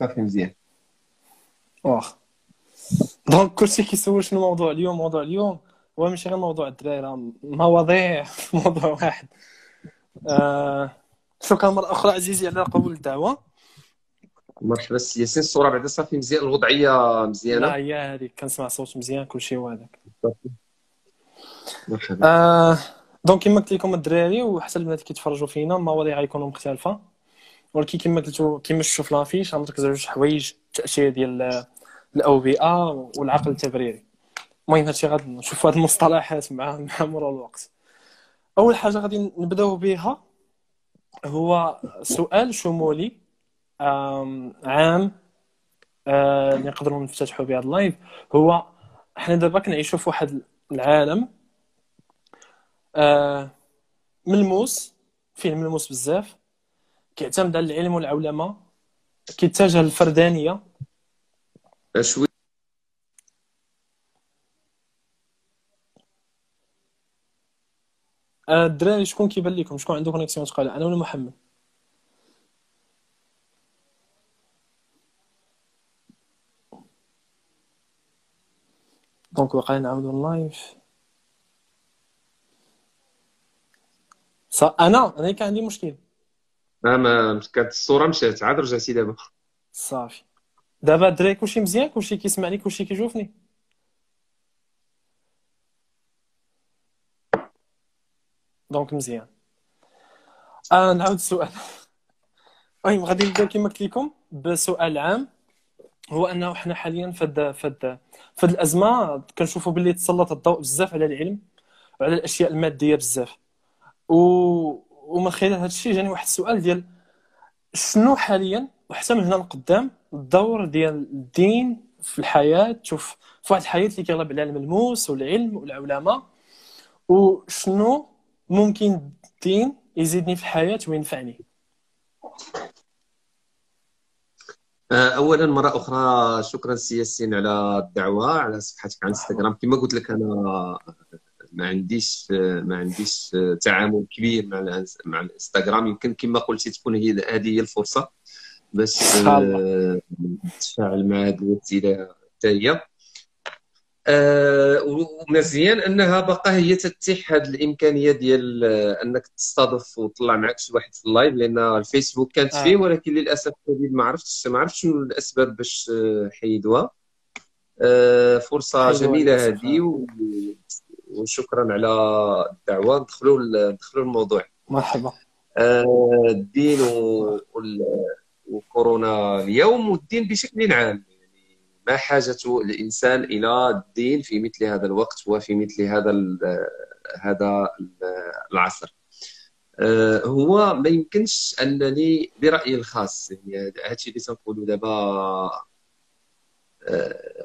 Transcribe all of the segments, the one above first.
صافي مزيان واخا. donc كلشي كيسول شنو موضوع اليوم؟ موضوع اليوم هو ماشي غير موضوع الدراري راه مواضيع في موضوع واحد. آه شكرا مرة أخرى عزيزي على قبول الدعوة. مرحبا سي ياسين الصورة بعدا صافي مزيان الوضعية لا مزيانه هي هذيك كنسمع صوت مزيان كلشي هو هذاك. مرحبا. آه donc كما قلت لكم الدراري وحتى البنات كيتفرجوا فينا المواضيع غيكونوا مختلفة. ولكن كما قلتوا كما لافيش غنركز على جوج حوايج التاثير ديال الأوبئة والعقل التبريري. المهم هادشي غادي نشوفوا هاد المصطلحات مع مع مرور الوقت. أول حاجة غادي نبداو بها هو سؤال شمولي عام آه، اللي نقدروا نفتتحوا به هذا اللايف هو حنا دابا كنعيشوا في واحد العالم آه، ملموس فيه ملموس بزاف. كيعتمد على العلم والعولمه كيتجه للفردانيه شوي آه، الدراري شكون كيبان لكم؟ شكون عنده كونيكسيون ثقيله أنا ولا محمد؟ donc واقع نعاودو ال live أنا أنا كان عندي مشكل ما كانت الصورة مشات عاد رجعتي دابا. صافي. دابا الدراري كلشي مزيان كلشي كيسمعني كلشي كيشوفني. donc مزيان. آه نعاود السؤال. المهم غادي نبدا كما قلت لكم بسؤال عام. هو أنه حنا حاليا فد فد فد الأزمة كنشوفوا باللي تسلط الضوء بزاف على العلم وعلى الأشياء المادية بزاف. و... ومن خلال هذا الشيء جاني واحد السؤال ديال شنو حاليا وحتى من هنا لقدام الدور ديال الدين في الحياة؟ شوف في واحد الحياة اللي كيغلب على الملموس والعلم والعلماء وشنو ممكن الدين يزيدني في الحياة وينفعني آه، اولا مرة أخرى شكرا سي ياسين على الدعوة على صفحتك على انستغرام كما قلت لك أنا ما عنديش ما عنديش تعامل كبير مع مع الإنستغرام. يمكن كما قلتي تكون هي هذه هي الفرصة. باش آه، نتفاعل مع هذه الوسيلة التاليه آه، ومزيان أنها باقا هي تتيح هذه الإمكانية ديال آه، أنك تستضيف وتطلع معك شي واحد في ال live. لأن الفيسبوك كانت آه. فيه ولكن للأسف الشديد ما عرفتش ما عرفتش شنو الأسباب باش آه، حيدوها. آه، فرصة جميلة هذه وشكرا على الدعوة. ندخلوا ندخلوا الموضوع. مرحبا. آه، الدين وكورونا اليوم والدين بشكل عام. يعني ما حاجة الإنسان إلى الدين في مثل هذا الوقت وفي مثل هذا ال- هذا ال- العصر. آه، هو ما يمكنش أنني برأيي الخاص. يعني هادشي اللي تنقولوا دابا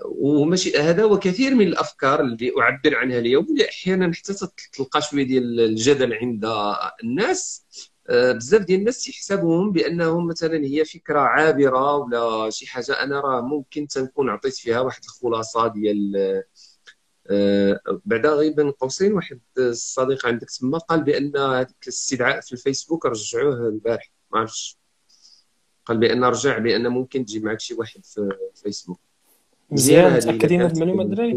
وماشي هذا وكثير من الأفكار اللي أعبر عنها اليوم اللي أحيانا حتى تلقى شوية ديال الجدل عند الناس. آه، بزاف ديال الناس يحسبهم بأنهم مثلا هي فكرة عابرة ولا شي حاجة أنا راه ممكن تنكون عطيت فيها واحد الخلاصة ديال آه، بعدا غير بين قوسين واحد الصديق عندك تما قال بأن هذاك الاستدعاء في الفيسبوك رجعوه البارح ما قال بأن رجع بأن ممكن تجي معك شي واحد في الفيسبوك مزيان متاكدين كانت المعلومه الدراري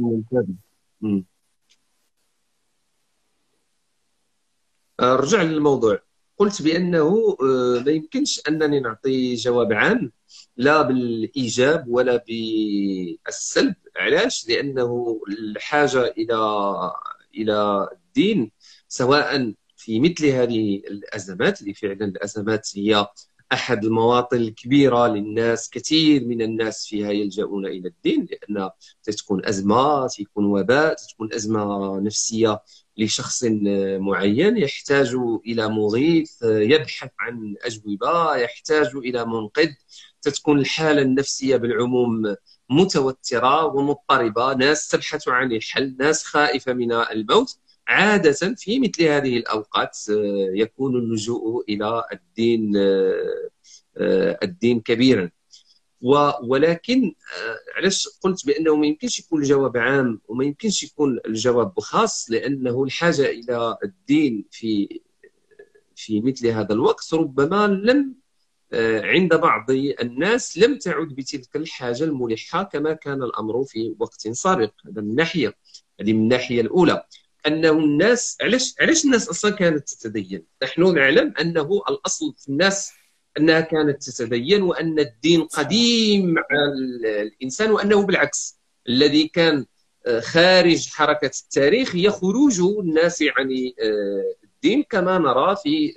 رجع للموضوع. قلت بأنه آه، ما يمكنش أنني نعطي جواب عام لا بالإيجاب ولا بالسلب. علاش؟ لأنه الحاجة إلى إلى الدين سواء في مثل هذه الأزمات اللي فعلا الأزمات هي أحد المواطن الكبيرة للناس كثير من الناس فيها يلجؤون إلى الدين لأن تكون أزمة تكون وباء تكون أزمة نفسية لشخص معين يحتاج إلى مغيث يبحث عن أجوبة يحتاج إلى منقذ. تكون الحالة النفسية بالعموم متوترة ومضطربة ناس تبحث عن الحل ناس خائفة من الموت. عادة في مثل هذه الأوقات آه، يكون اللجوء إلى الدين آه، آه، الدين كبيرا. ولكن علاش قلت بأنه ما يمكنش يكون الجواب عام وما يمكنش يكون الجواب خاص؟ لأنه الحاجة إلى الدين في في مثل هذا الوقت ربما لم عند بعض الناس لم تعد بتلك الحاجة الملحة كما كان الأمر في وقت سابق. هذا من ناحية هذه من الناحية الأولى. أنه الناس علاش علاش الناس أصلا كانت تتدين؟ نحن نعلم أنه الأصل في الناس أنها كانت تتدين وأن الدين قديم مع الإنسان وأنه بالعكس الذي كان خارج حركة التاريخ هي خروج الناس عن الدين كما نرى في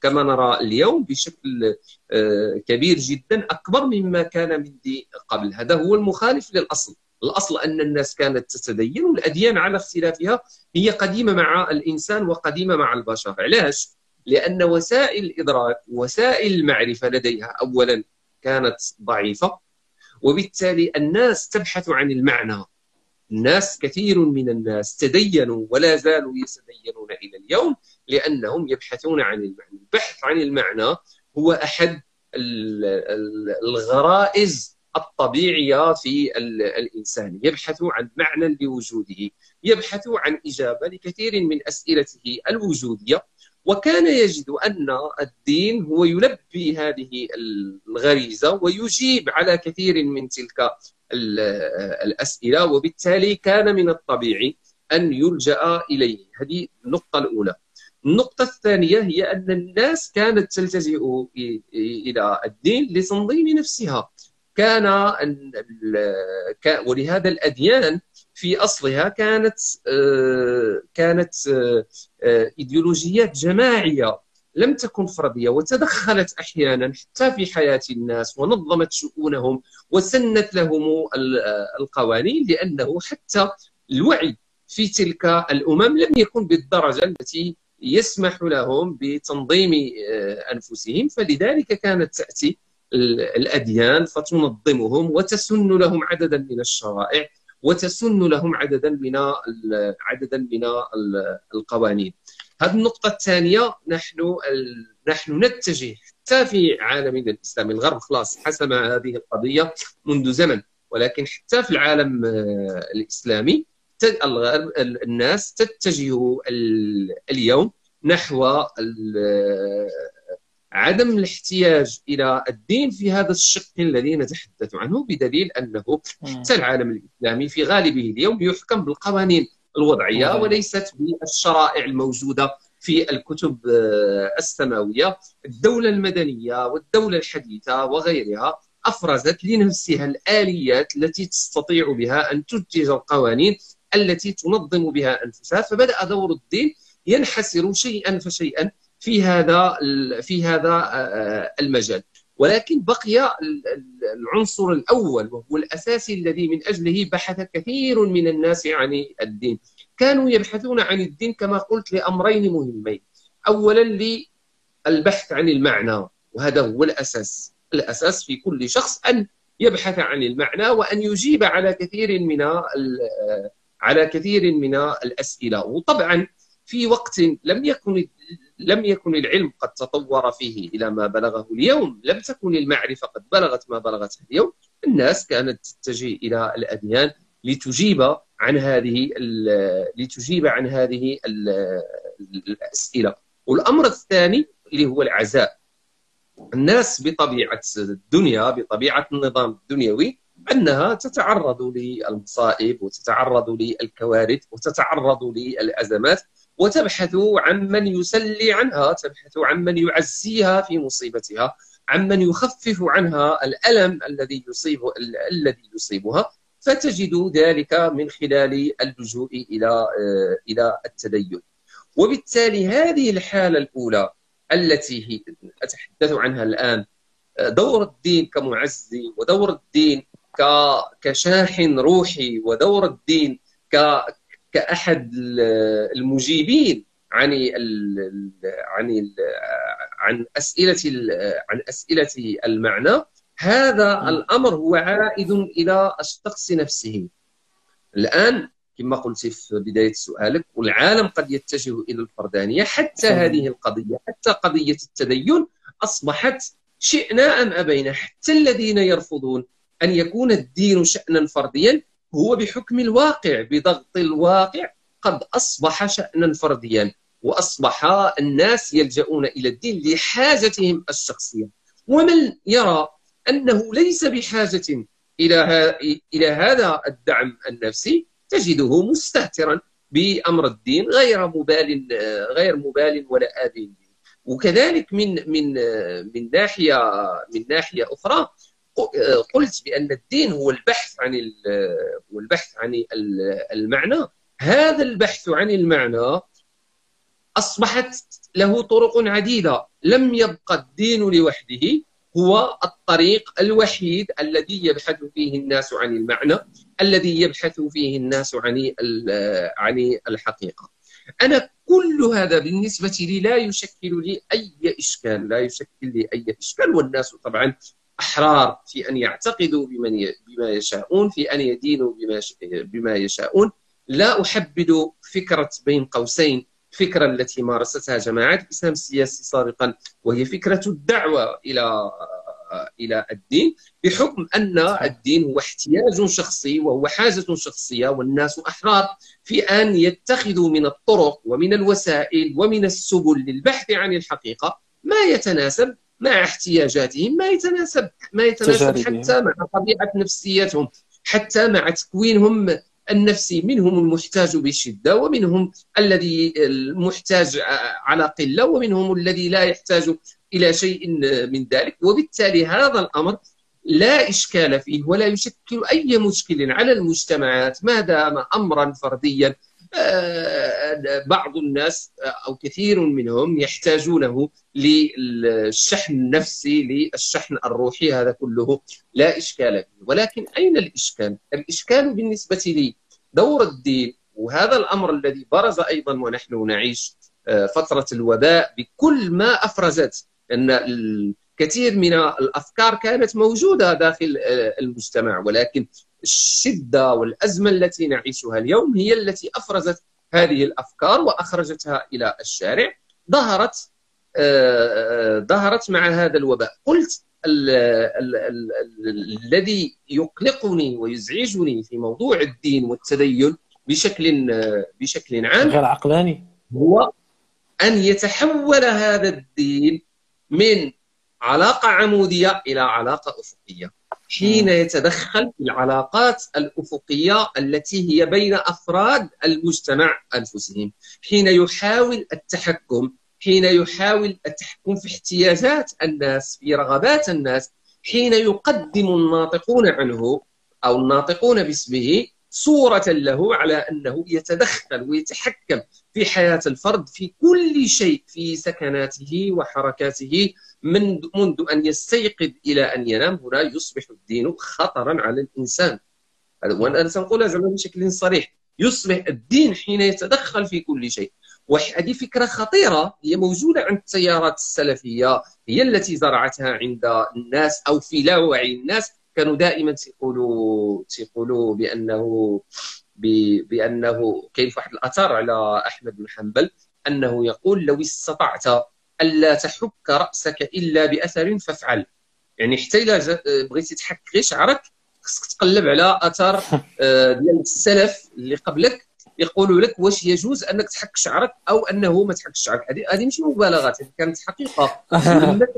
كما نرى اليوم بشكل آه، كبير جدا أكبر مما كان من قبل. هذا هو المخالف للأصل. الأصل أن الناس كانت تتدين والأديان على اختلافها هي قديمة مع الإنسان وقديمة مع البشر. علاش؟ لأن وسائل الإدراك وسائل المعرفة لديها اولا كانت ضعيفة وبالتالي الناس تبحث عن المعنى. الناس كثير من الناس تدينوا ولا زالوا يتدينون إلى اليوم لأنهم يبحثون عن المعنى، البحث عن المعنى هو أحد الغرائز الطبيعيه في الإنسان، يبحث عن معنى لوجوده، يبحث عن إجابة لكثير من أسئلته الوجودية. وكان يجد أن الدين هو يلبي هذه الغريزة ويجيب على كثير من تلك الأسئلة. وبالتالي كان من الطبيعي أن يلجأ إليه. هذه النقطة الأولى. النقطة الثانية هي أن الناس كانت تلتجئ إلى الدين لتنظيم نفسها. كان ولهذا الأديان في أصلها كانت آه، كانت آه، إيديولوجيات جماعية لم تكن فردية وتدخلت أحيانا حتى في حياة الناس ونظمت شؤونهم وسنت لهم القوانين لأنه حتى الوعي في تلك الأمم لم يكن بالدرجة التي يسمح لهم بتنظيم آه، أنفسهم فلذلك كانت تأتي الأديان فتنظمهم وتسن لهم عددا من الشرائع وتسن لهم عددا من عددا من القوانين. هذه النقطة الثانية نحن نحن نتجه حتى في عالمنا الإسلامي الغرب خلاص حسم هذه القضية منذ زمن ولكن حتى في العالم آه، الإسلامي الغرب الناس تتجه اليوم نحو عدم الاحتياج إلى الدين في هذا الشق الذي نتحدث عنه بدليل أنه حتى العالم الإسلامي في غالبه اليوم يحكم بالقوانين الوضعية وليست بالشرائع الموجودة في الكتب آه، السماوية. الدولة المدنية والدولة الحديثة وغيرها أفرزت لنفسها الآليات التي تستطيع بها أن تنتج القوانين التي تنظم بها أنفسها. فبدأ دور الدين ينحسر شيئا فشيئا في هذا في هذا آه، آه، المجال. ولكن بقي العنصر الأول وهو الاساسي الذي من أجله بحث كثير من الناس عن الدين. كانوا يبحثون عن الدين كما قلت لأمرين مهمين. اولا للبحث عن المعنى وهذا هو الأساس. الأساس في كل شخص أن يبحث عن المعنى وأن يجيب على كثير من على كثير من الأسئلة. وطبعا في وقت لم يكن لم يكن العلم قد تطور فيه إلى ما بلغه اليوم، لم تكن المعرفة قد بلغت ما بلغته اليوم، الناس كانت تتجه إلى الأديان لتجيب عن هذه لتجيب عن هذه الأسئلة. والأمر الثاني اللي هو العزاء. الناس بطبيعة الدنيا بطبيعة النظام الدنيوي أنها تتعرض للمصائب وتتعرض للكوارث وتتعرض للأزمات وتبحث عن من يسلي عنها تبحث عن من يعزيها في مصيبتها عن من يخفف عنها الألم الذي يصيب الذي يصيبها. فتجد ذلك من خلال اللجوء إلى آه، إلى التدين. وبالتالي هذه الحالة الأولى التي أتحدث عنها الآن آه، دور الدين كمعزي ودور الدين كشاحن روحي ودور الدين كأحد المجيبين عن عن عن أسئلة عن أسئلة المعنى. هذا الأمر هو عائد إلى الشخص نفسه. الآن كما قلت في بداية سؤالك والعالم قد يتجه إلى الفردانية حتى هذه القضية حتى قضية التدين. أصبحت شئنا أم أبينا حتى الذين يرفضون أن يكون الدين شأنا فرديا هو بحكم الواقع بضغط الواقع قد أصبح شأنا فرديا وأصبح الناس يلجؤون إلى الدين لحاجتهم الشخصية. ومن يرى أنه ليس بحاجة إلى إلى هذا الدعم النفسي تجده مستهترا بأمر الدين غير مبال غير مبال ولا آذي وكذلك من من من ناحية من ناحية أخرى قلت بأن الدين هو البحث عن هو البحث عن المعنى. هذا البحث عن المعنى أصبحت له طرق عديدة. لم يبقى الدين لوحده. هو الطريق الوحيد الذي يبحث فيه الناس عن المعنى الذي يبحث فيه الناس عن عن الحقيقة. أنا كل هذا بالنسبة لي لا يشكل لي أي إشكال لا يشكل لي أي إشكال. والناس طبعا أحرار في أن يعتقدوا بمن بما يشاءون في أن يدينوا بما بما يشاءون. لا أحبد فكرة بين قوسين الفكرة التي مارستها جماعات الإسلام السياسي سابقا وهي فكرة الدعوة إلى إلى الدين بحكم أن الدين هو احتياج شخصي وهو حاجة شخصية والناس أحرار. في أن يتخذوا من الطرق ومن الوسائل ومن السبل للبحث عن الحقيقة ما يتناسب مع احتياجاتهم ما يتناسب ما يتناسب حتى مع طبيعة نفسيتهم حتى مع تكوينهم النفسي. منهم المحتاج بشدة ومنهم الذي المحتاج على قلة ومنهم الذي لا يحتاج إلى شيء من ذلك. وبالتالي هذا الأمر لا إشكال فيه ولا يشكل أي مشكل على المجتمعات ما دام امرا فرديا. بعض الناس أو كثير منهم يحتاجونه للشحن النفسي للشحن الروحي هذا كله لا إشكال فيه ولكن أين الإشكال؟ الإشكال بالنسبة لي دور الدين وهذا الأمر الذي برز أيضا ونحن نعيش آه، فترة الوباء بكل ما أفرزت أن الكثير من الأفكار كانت موجودة داخل آه، المجتمع ولكن الشدة والأزمة التي نعيشها اليوم هي التي أفرزت هذه الأفكار وأخرجتها إلى الشارع. ظهرت آه، آه، ظهرت مع هذا الوباء. قلت الذي يقلقني ويزعجني في موضوع الدين والتدين بشكل بشكل عام غير عقلاني. هو أن يتحول هذا الدين من علاقة عمودية إلى علاقة أفقية. حين يتدخل في العلاقات الأفقية التي هي بين أفراد المجتمع أنفسهم. حين يحاول التحكم حين يحاول التحكم في احتياجات الناس في رغبات الناس حين يقدم الناطقون عنه أو الناطقون باسمه صورة له على أنه يتدخل ويتحكم في حياة الفرد في كل شيء في سكناته وحركاته من منذ أن يستيقظ إلى أن ينام هنا يصبح الدين خطرا على الإنسان. وأنا سنقولها زعما بشكل صريح. يصبح الدين حين يتدخل في كل شيء. وهذه فكرة خطيرة هي موجودة عند التيارات السلفية هي التي زرعتها عند الناس أو في لا وعي الناس. كانوا دائما تيقولوا تيقولوا بأنه بأنه كاين واحد الأثر على أحمد بن حنبل أنه يقول لو استطعت ألا تحك رأسك إلا بأثر فافعل. يعني حتى إلا بغيتي تحك غير شعرك خصك تقلب على أثر آه، ديال السلف اللي قبلك يقولوا لك واش يجوز أنك تحك شعرك أو أنه ما تحكش شعرك. هذه هذه مش مبالغات هذه كانت حقيقة.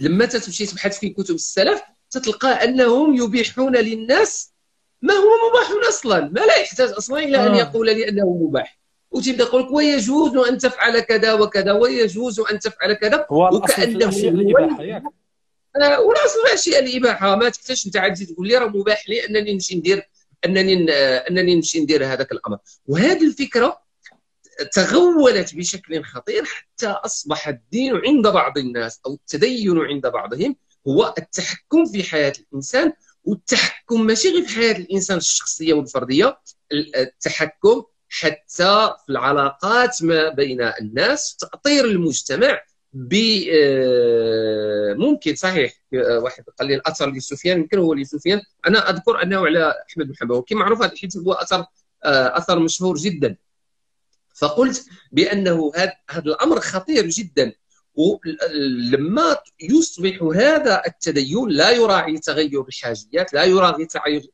لما تمشي تبحث في كتب السلف تتلقى أنهم يبيحون للناس ما هو مباح أصلا. ما لا يحتاج أصلا إلى أن آه. يقول لي أنه مباح. وتبدا يقول لك ويجوز أن تفعل كذا وكذا ويجوز أن تفعل كذا. وكأنه آه، والأصل الأشياء الإباحة. ما تحتاجش أنت عاد تقول لي راه مباح لي أنني نمشي ندير أنني أنني نمشي ندير هذاك الأمر. وهذه الفكرة تغولت بشكل خطير حتى أصبح الدين عند بعض الناس أو التدين عند بعضهم هو التحكم في حياة الإنسان والتحكم ماشي غير في حياة الإنسان الشخصية والفردية التحكم حتى في العلاقات ما بين الناس تاطير المجتمع ب آه، ممكن صحيح آه، واحد قال لي الأثر لسفيان يمكن هو لسفيان. أنا أذكر أنه على أحمد بن حنبل وكما معروف هذا الحديث هو أثر آه، أثر مشهور جدا. فقلت بأنه هذا الأمر خطير جدا ولما يصبح هذا التدين لا يراعي تغير الحاجيات لا يراعي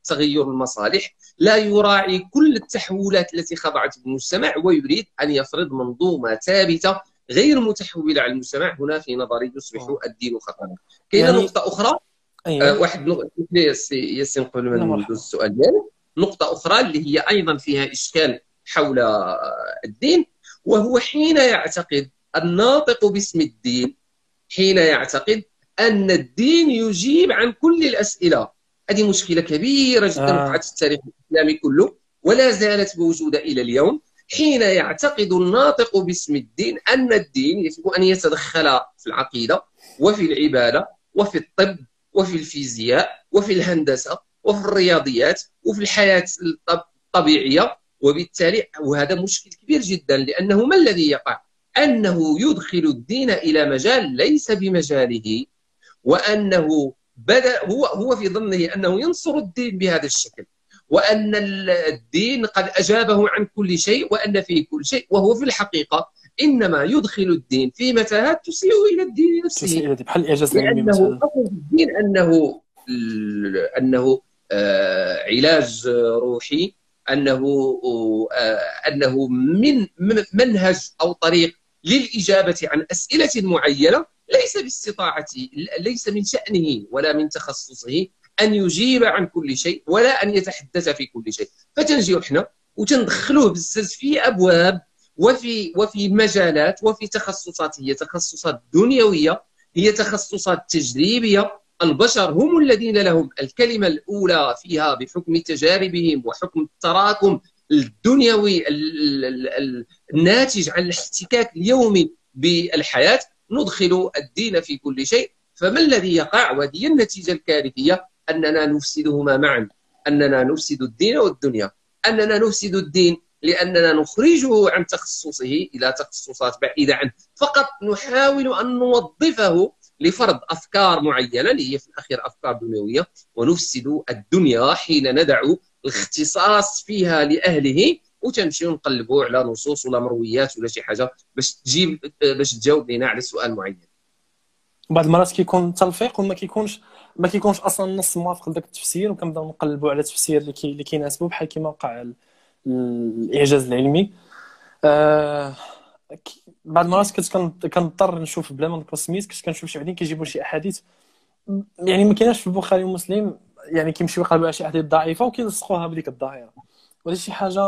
تغير المصالح لا يراعي كل التحولات التي خضعت المجتمع ويريد أن يفرض منظومة ثابتة غير متحولة على المجتمع هنا في نظري يصبح الدين خطرا. كاينة يعني... نقطة أخرى؟ أيوة. آه واحد نقطه ياسين قبل ما ندوز السؤال ديالك نقطة أخرى اللي هي أيضا فيها إشكال حول الدين وهو حين يعتقد الناطق باسم الدين حين يعتقد أن الدين يجيب عن كل الأسئلة. هذه مشكلة كبيرة جدا آه. وقعت في التاريخ الإسلامي كله ولا زالت موجودة إلى اليوم حين يعتقد الناطق باسم الدين أن الدين يجب أن يتدخل في العقيدة وفي العبادة وفي الطب وفي الفيزياء وفي الهندسة وفي الرياضيات وفي الحياة الطبيعية وبالتالي وهذا مشكل كبير جدا لأنه ما الذي يقع؟ أنه يدخل الدين إلى مجال ليس بمجاله وأنه بدأ هو هو في ظنه أنه ينصر الدين بهذا الشكل وأن الدين قد أجابه عن كل شيء وأن فيه كل شيء وهو في الحقيقة إنما يدخل الدين في متاهات تسيء إلى الدين نفسه. بحال الاعجاز العلمي لأنه الدين أنه أنه آه علاج روحي أنه آه أنه من منهج أو طريق للإجابة عن أسئلة معينة ليس باستطاعته ليس من شأنه ولا من تخصصه أن يجيب عن كل شيء ولا أن يتحدث في كل شيء. فتنجيو إحنا وتندخلوه بزاف في أبواب وفي وفي مجالات وفي تخصصات هي تخصصات دنيوية هي تخصصات تجريبية. البشر هم الذين لهم الكلمة الأولى فيها بحكم تجاربهم وحكم التراكم الدنيوي الناتج عن الاحتكاك اليومي بالحياة. ندخل الدين في كل شيء. فما الذي يقع وهي النتيجة الكارثية؟ أننا نفسدهما معا. أننا نفسد الدين والدنيا. أننا نفسد الدين لأننا نخرجه عن تخصصه إلى تخصصات بعيدة عنه. فقط نحاول أن نوظفه لفرض أفكار معينة اللي هي في الأخير أفكار دنيوية ونفسد الدنيا حين ندع الاختصاص فيها لأهله وتمشيو نقلبوا على نصوص ولا مرويات ولا شي حاجة باش تجيب باش تجاوب لنا على سؤال معين. بعض المرات كيكون تلفيق وما كيكونش ما كيكونش أصلا النص موافق لذاك التفسير وكنبدأو نقلبوا على التفسير اللي اللي كيناسبو بحال كيما وقع الإعجاز العلمي. آه بعض المرات كنت كنضطر نشوف بلا ما نذكر سميت كنت كنشوف شي وحدين كيجيبوا شي أحاديث. يعني ما كايناش في البخاري ومسلم يعني كيمشيو يقلبوا على شي أحاديث ضعيفة وكيلصقوها بديك الظاهره وهذه شي حاجة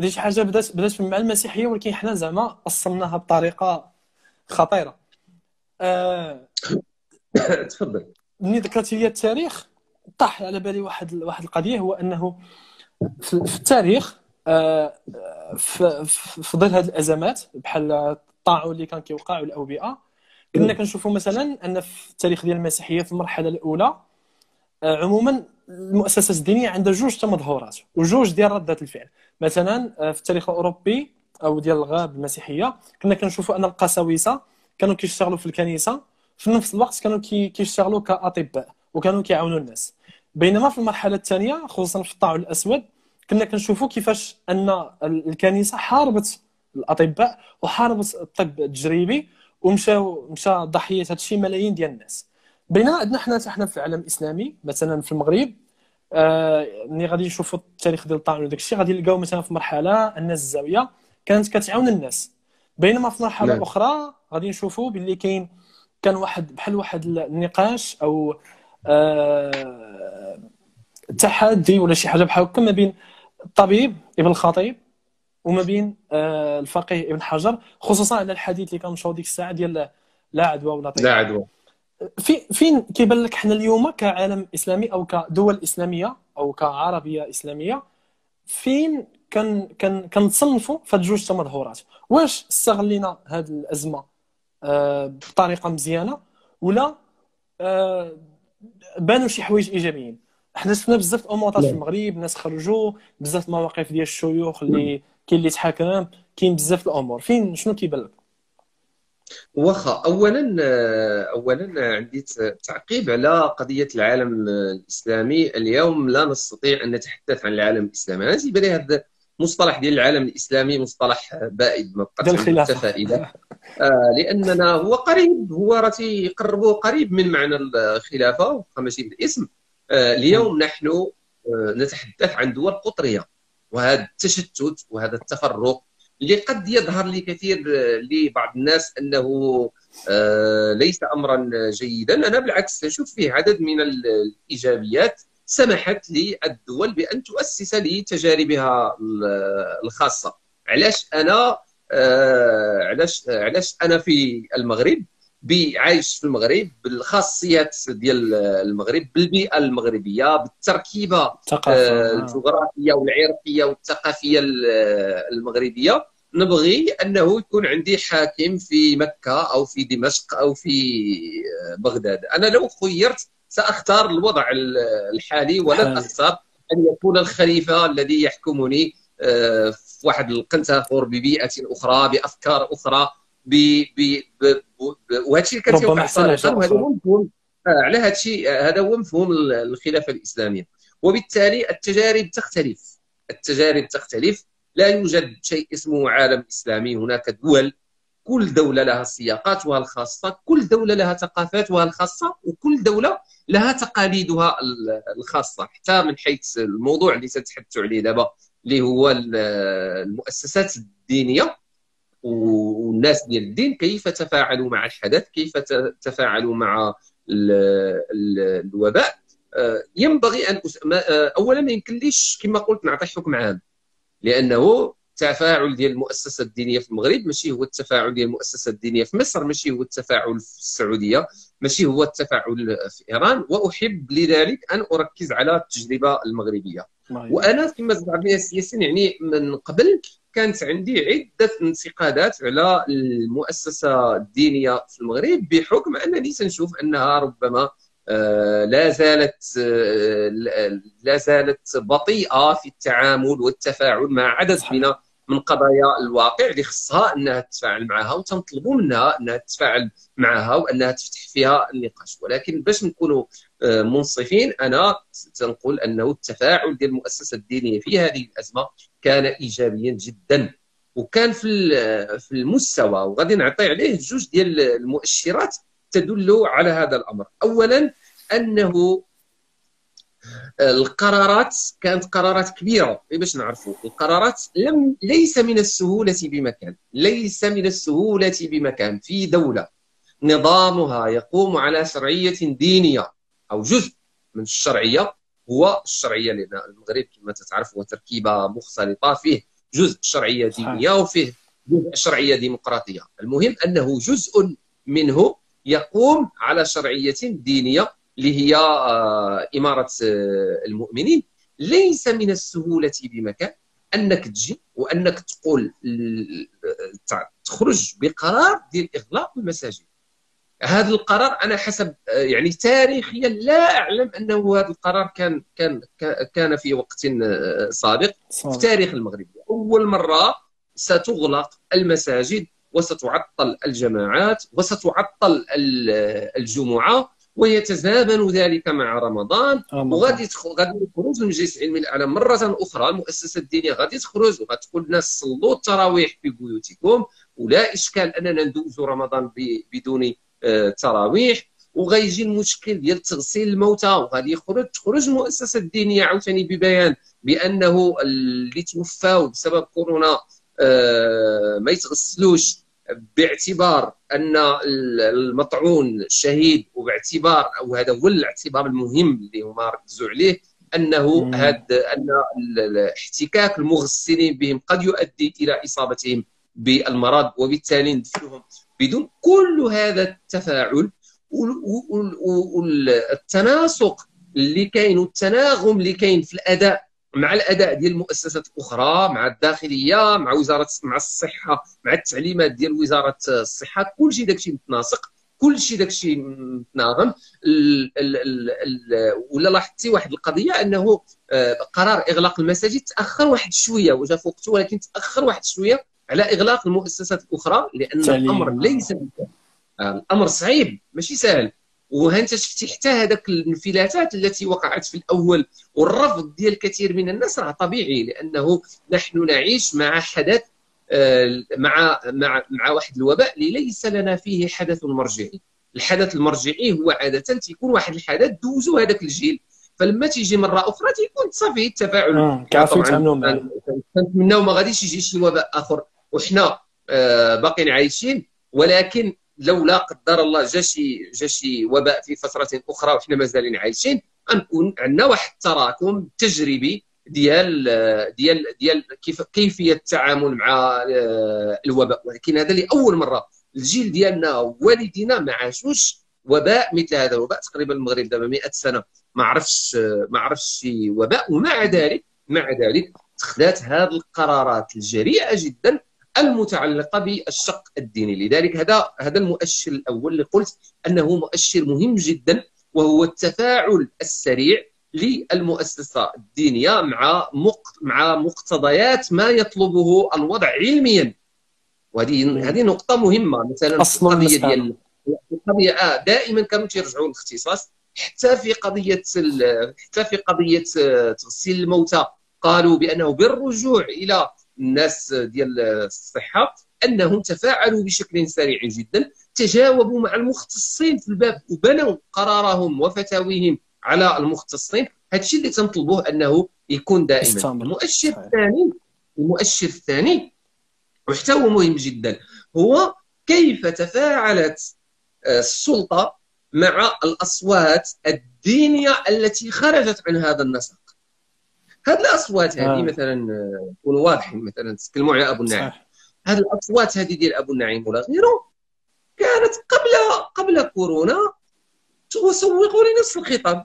هذه شي حاجة بدات بدات مع المسيحية ولكن حنا زعما اصلناها بطريقة خطيرة. أه... تفضل. ملي ذكرتي لي التاريخ طاح على بالي واحد واحد القضية هو أنه في التاريخ أه... في, في ظل هذه الأزمات بحال الطاعون اللي كان كيوقع والاوبئه كنا كنشوفوا مثلا أن في التاريخ ديال المسيحية في المرحلة الأولى عموما المؤسسات الدينية عندها جوج تمظهرات وجوج ديال ردات الفعل. مثلا آه، في التاريخ الأوروبي أو ديال الغاب المسيحية كنا كنشوفوا أن القساوسه كانوا كيشتغلوا في الكنيسة في نفس الوقت كانوا كيشتغلوا كأطباء وكانوا كيعاونوا الناس. بينما في المرحلة الثانية خصوصا في الطاعون الأسود كنا كنشوفوا كيفاش أن الكنيسة حاربت الأطباء وحاربت الطب التجريبي ومشاو مشى ضحية هذا الشيء ملايين ديال الناس. بينما عندنا حنا حنا في العالم الاسلامي مثلا في المغرب آه ملي غادي نشوفوا التاريخ ديال الطاعون وداك الشيء غادي نلقاو مثلا في مرحلة أن الزاوية كانت كتعاون الناس. بينما في مرحلة نعم. أخرى غادي نشوفوا باللي كاين كان واحد بحال واحد النقاش أو آه تحدي ولا شي حاجة بحال هكا ما بين الطبيب ابن الخطيب وما بين آه الفقيه ابن حجر خصوصا على الحديث اللي كان ديك الساعة ديال لا عدوى ولا طيب. لا عدوى. في فين كيبان لك حنا اليوم كعالم إسلامي أو كدول إسلامية أو كعربية إسلامية؟ فين كان كان كنتصنفوا في جوج تمظهرات؟ واش استغلينا هاد الأزمة آه بطريقة مزيانة ولا آه بانوا شي حوايج إيجابيين؟ حنا شفنا بزاف الامورات في المغرب الناس خرجوا بزاف المواقف ديال الشيوخ اللي كاين اللي تحاكم كاين بزاف الأمور. فين شنو كيبان لك؟ واخا اولا اولا عندي تعقيب على قضية العالم الإسلامي. اليوم لا نستطيع أن نتحدث عن العالم الإسلامي. أنا تيبان لي هذا المصطلح ديال العالم الإسلامي مصطلح بائد ما بقاش فائده آه لأننا هو قريب هو راه تيقربوه قريب من معنى الخلافة واخا ماشي بالاسم. آه اليوم نحن آه نتحدث عن دول قطرية. وهذا التشتت وهذا التفرق اللي قد يظهر لكثير لبعض الناس أنه ليس امرا جيدا. أنا بالعكس أشوف فيه عدد من الإيجابيات. سمحت للدول بأن تؤسس لتجاربها الخاصة. علاش أنا علاش علاش أنا في المغرب؟ عايش في المغرب بالخاصيات ديال المغرب بالبيئة المغربية بالتركيبة آه، الجغرافية والعرقية والثقافية المغربية. نبغي أنه يكون عندي حاكم في مكة أو في دمشق أو في آه، بغداد. أنا لو خيرت سأختار الوضع الحالي ولن اختار أن يكون الخليفة الذي يحكمني آه، في واحد القنتاخر ببيئه أخرى بأفكار أخرى ب ب وهذا الشيء اللي كتوقع وهذا هو مفهوم آه، على هذا الشيء آه، هذا هو مفهوم الخلافة الإسلامية. وبالتالي التجارب تختلف. التجارب تختلف. لا يوجد شيء اسمه عالم إسلامي. هناك دول كل دولة لها سياقاتها الخاصة كل دولة لها ثقافاتها الخاصة وكل دولة لها تقاليدها الخاصة. حتى من حيث الموضوع اللي سنتحدث عليه دابا اللي هو المؤسسات الدينية والناس ديال الدين كيف تفاعلوا مع الحدث كيف تفاعلوا مع الوباء. آه، ينبغي أن آه، اولا ما يمكنليش كما قلت نعطي حكم عام لأنه التفاعل ديال المؤسسة الدينية في المغرب ماشي هو التفاعل ديال المؤسسة الدينية في مصر ماشي هو التفاعل في السعودية ماشي هو التفاعل في إيران وأحب لذلك أن أركز على التجربة المغربية. وأنا كما زعما السياسي يعني من قبل كانت عندي عدة انتقادات على المؤسسة الدينية في المغرب بحكم أنني سنشوف أنها ربما آه، لا زالت آه، لا زالت بطيئة في التعامل والتفاعل مع عدد من من قضايا الواقع اللي خصها أنها تتفاعل معها وتنطلبوا منها أنها تتفاعل معها وأنها تفتح فيها النقاش. ولكن باش نكونوا آه، منصفين أنا تنقول أنه التفاعل ديال المؤسسة الدينية في هذه الأزمة كان إيجابيا جدا. وكان في في المستوى وغادي نعطي عليه جوج ديال المؤشرات تدل على هذا الأمر. اولا أنه القرارات كانت قرارات كبيرة باش نعرفوا القرارات لم ليس من السهولة بمكان ليس من السهولة بمكان. في دولة نظامها يقوم على شرعية دينية أو جزء من الشرعية هو الشرعية لأن المغرب كما تعرف هو تركيبة مختلطة فيه جزء شرعية دينية وفيه جزء شرعية ديمقراطية. المهم أنه جزء منه يقوم على شرعية دينية اللي هي آه، إمارة آه، المؤمنين. ليس من السهولة بمكان أنك تجي وأنك تقول تخرج بقرار ديال إغلاق المساجد. هذا القرار أنا حسب آه، يعني تاريخيا لا أعلم أنه هذا القرار كان كان كان في وقت سابق في تاريخ المغرب. أول مرة ستغلق المساجد وستعطل الجماعات وستعطل الجمعة ويتزامن ذلك مع رمضان. وغادي غادي يخرج المجلس العلمي الاعلى مرة أخرى. المؤسسة الدينية غادي تخرج وغتقول الناس صلوا التراويح في بيوتكم. ولا إشكال أننا ندوزوا رمضان بدون آه، تراويح وغيجي المشكل ديال تغسيل الموتى وغادي يخرج تخرج المؤسسة الدينية عاوتاني ببيان بأنه اللي توفاو بسبب كورونا آه، ما يتغسلوش باعتبار أن المطعون شهيد وباعتبار أو هذا هو الاعتبار المهم اللي هما ركزوا عليه أنه هذا أن احتكاك المغسلين بهم قد يؤدي إلى إصابتهم بالمرض وبالتالي ندفنهم بدون كل هذا التفاعل والتناسق اللي كاين والتناغم اللي كاين في الأداء مع الأداء ديال المؤسسات الأخرى مع الداخلية مع وزارة مع الصحة مع التعليمات ديال وزارة الصحة. كلشي داكشي متناسق كلشي داكشي متناغم. ولا لاحظتي واحد القضية؟ أنه آه، قرار إغلاق المساجد تأخر واحد شوية وجا في وقته ولكن تأخر واحد شوية. على إغلاق المؤسسات الأخرى لأن الأمر ليس آه، الأمر صعيب ماشي سهل. وانت شفتي حتى هذاك الانفلاتات التي وقعت في الأول والرفض ديال الكثير من الناس راه طبيعي لأنه نحن نعيش مع حدث آه، مع مع مع واحد الوباء اللي ليس لنا فيه حدث مرجعي. الحدث المرجعي هو عادة تيكون واحد الحدث دوزو هذاك الجيل. فلما تيجي مرة أخرى تيكون صافي التفاعل. كيعرفوا يتعاملوا معاه نتمناو ما غاديش يجي شي وباء آخر. وحنا آه، باقيين عايشين ولكن لو لا قدر الله جا شي جا شي وباء في فترة أخرى وحنا مازالين عايشين غنكون عندنا واحد التراكم تجريبي ديال ديال ديال كيف كيفية التعامل مع آه، الوباء. ولكن هذا لأول مرة. الجيل ديالنا والدينا ما عاشوش وباء مثل هذا الوباء. تقريبا المغرب دابا 100 سنة ما عرفش ما عرفش شي وباء ومع ذلك مع ذلك اتخذت هذه القرارات الجريئة جدا المتعلقة بالشق الديني. لذلك هذا هذا المؤشر الأول اللي قلت أنه مؤشر مهم جدا وهو التفاعل السريع للمؤسسة الدينية مع مع مقتضيات ما يطلبه الوضع علميا. وهذه هذه نقطة مهمة. مثلا القضية ديال القضية آه دائما كانوا تيرجعوا للاختصاص. حتى في قضية حتى في قضية آه، تغسيل الموتى قالوا بأنه بالرجوع إلى الناس ديال الصحة أنهم تفاعلوا بشكل سريع جدا تجاوبوا مع المختصين في الباب وبنوا قرارهم وفتاويهم على المختصين. هذا الشيء اللي تنطلبوه أنه يكون دائما. المؤشر الثاني المؤشر الثاني وحتى هو مهم جدا هو كيف تفاعلت آه، السلطة مع الأصوات الدينية التي خرجت عن هذا النسق. هذه الأصوات هذه آه. مثلا نكونوا آه، واضحين مثلا تكلموا على أبو النعيم هذه الأصوات هذه ديال أبو النعيم ولا غيره كانت قبل قبل كورونا تسوقوا لنفس الخطاب.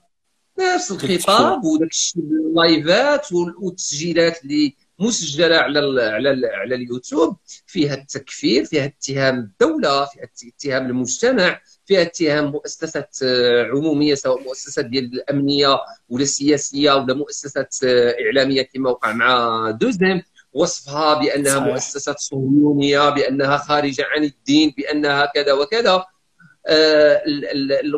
نفس الخطاب وداك الشيء اللايفات والتسجيلات اللي مسجله على ال على ال على اليوتيوب فيها التكفير فيها اتهام الدولة فيها اتهام المجتمع فيها اتهام مؤسسات آه، عمومية سواء مؤسسات ديال الأمنية ولا السياسية ولا مؤسسات آه، إعلامية كما وقع مع دوزيم. وصفها بأنها صحيح. مؤسسات صهيونية بأنها خارجة عن الدين بأنها كذا وكذا. آه،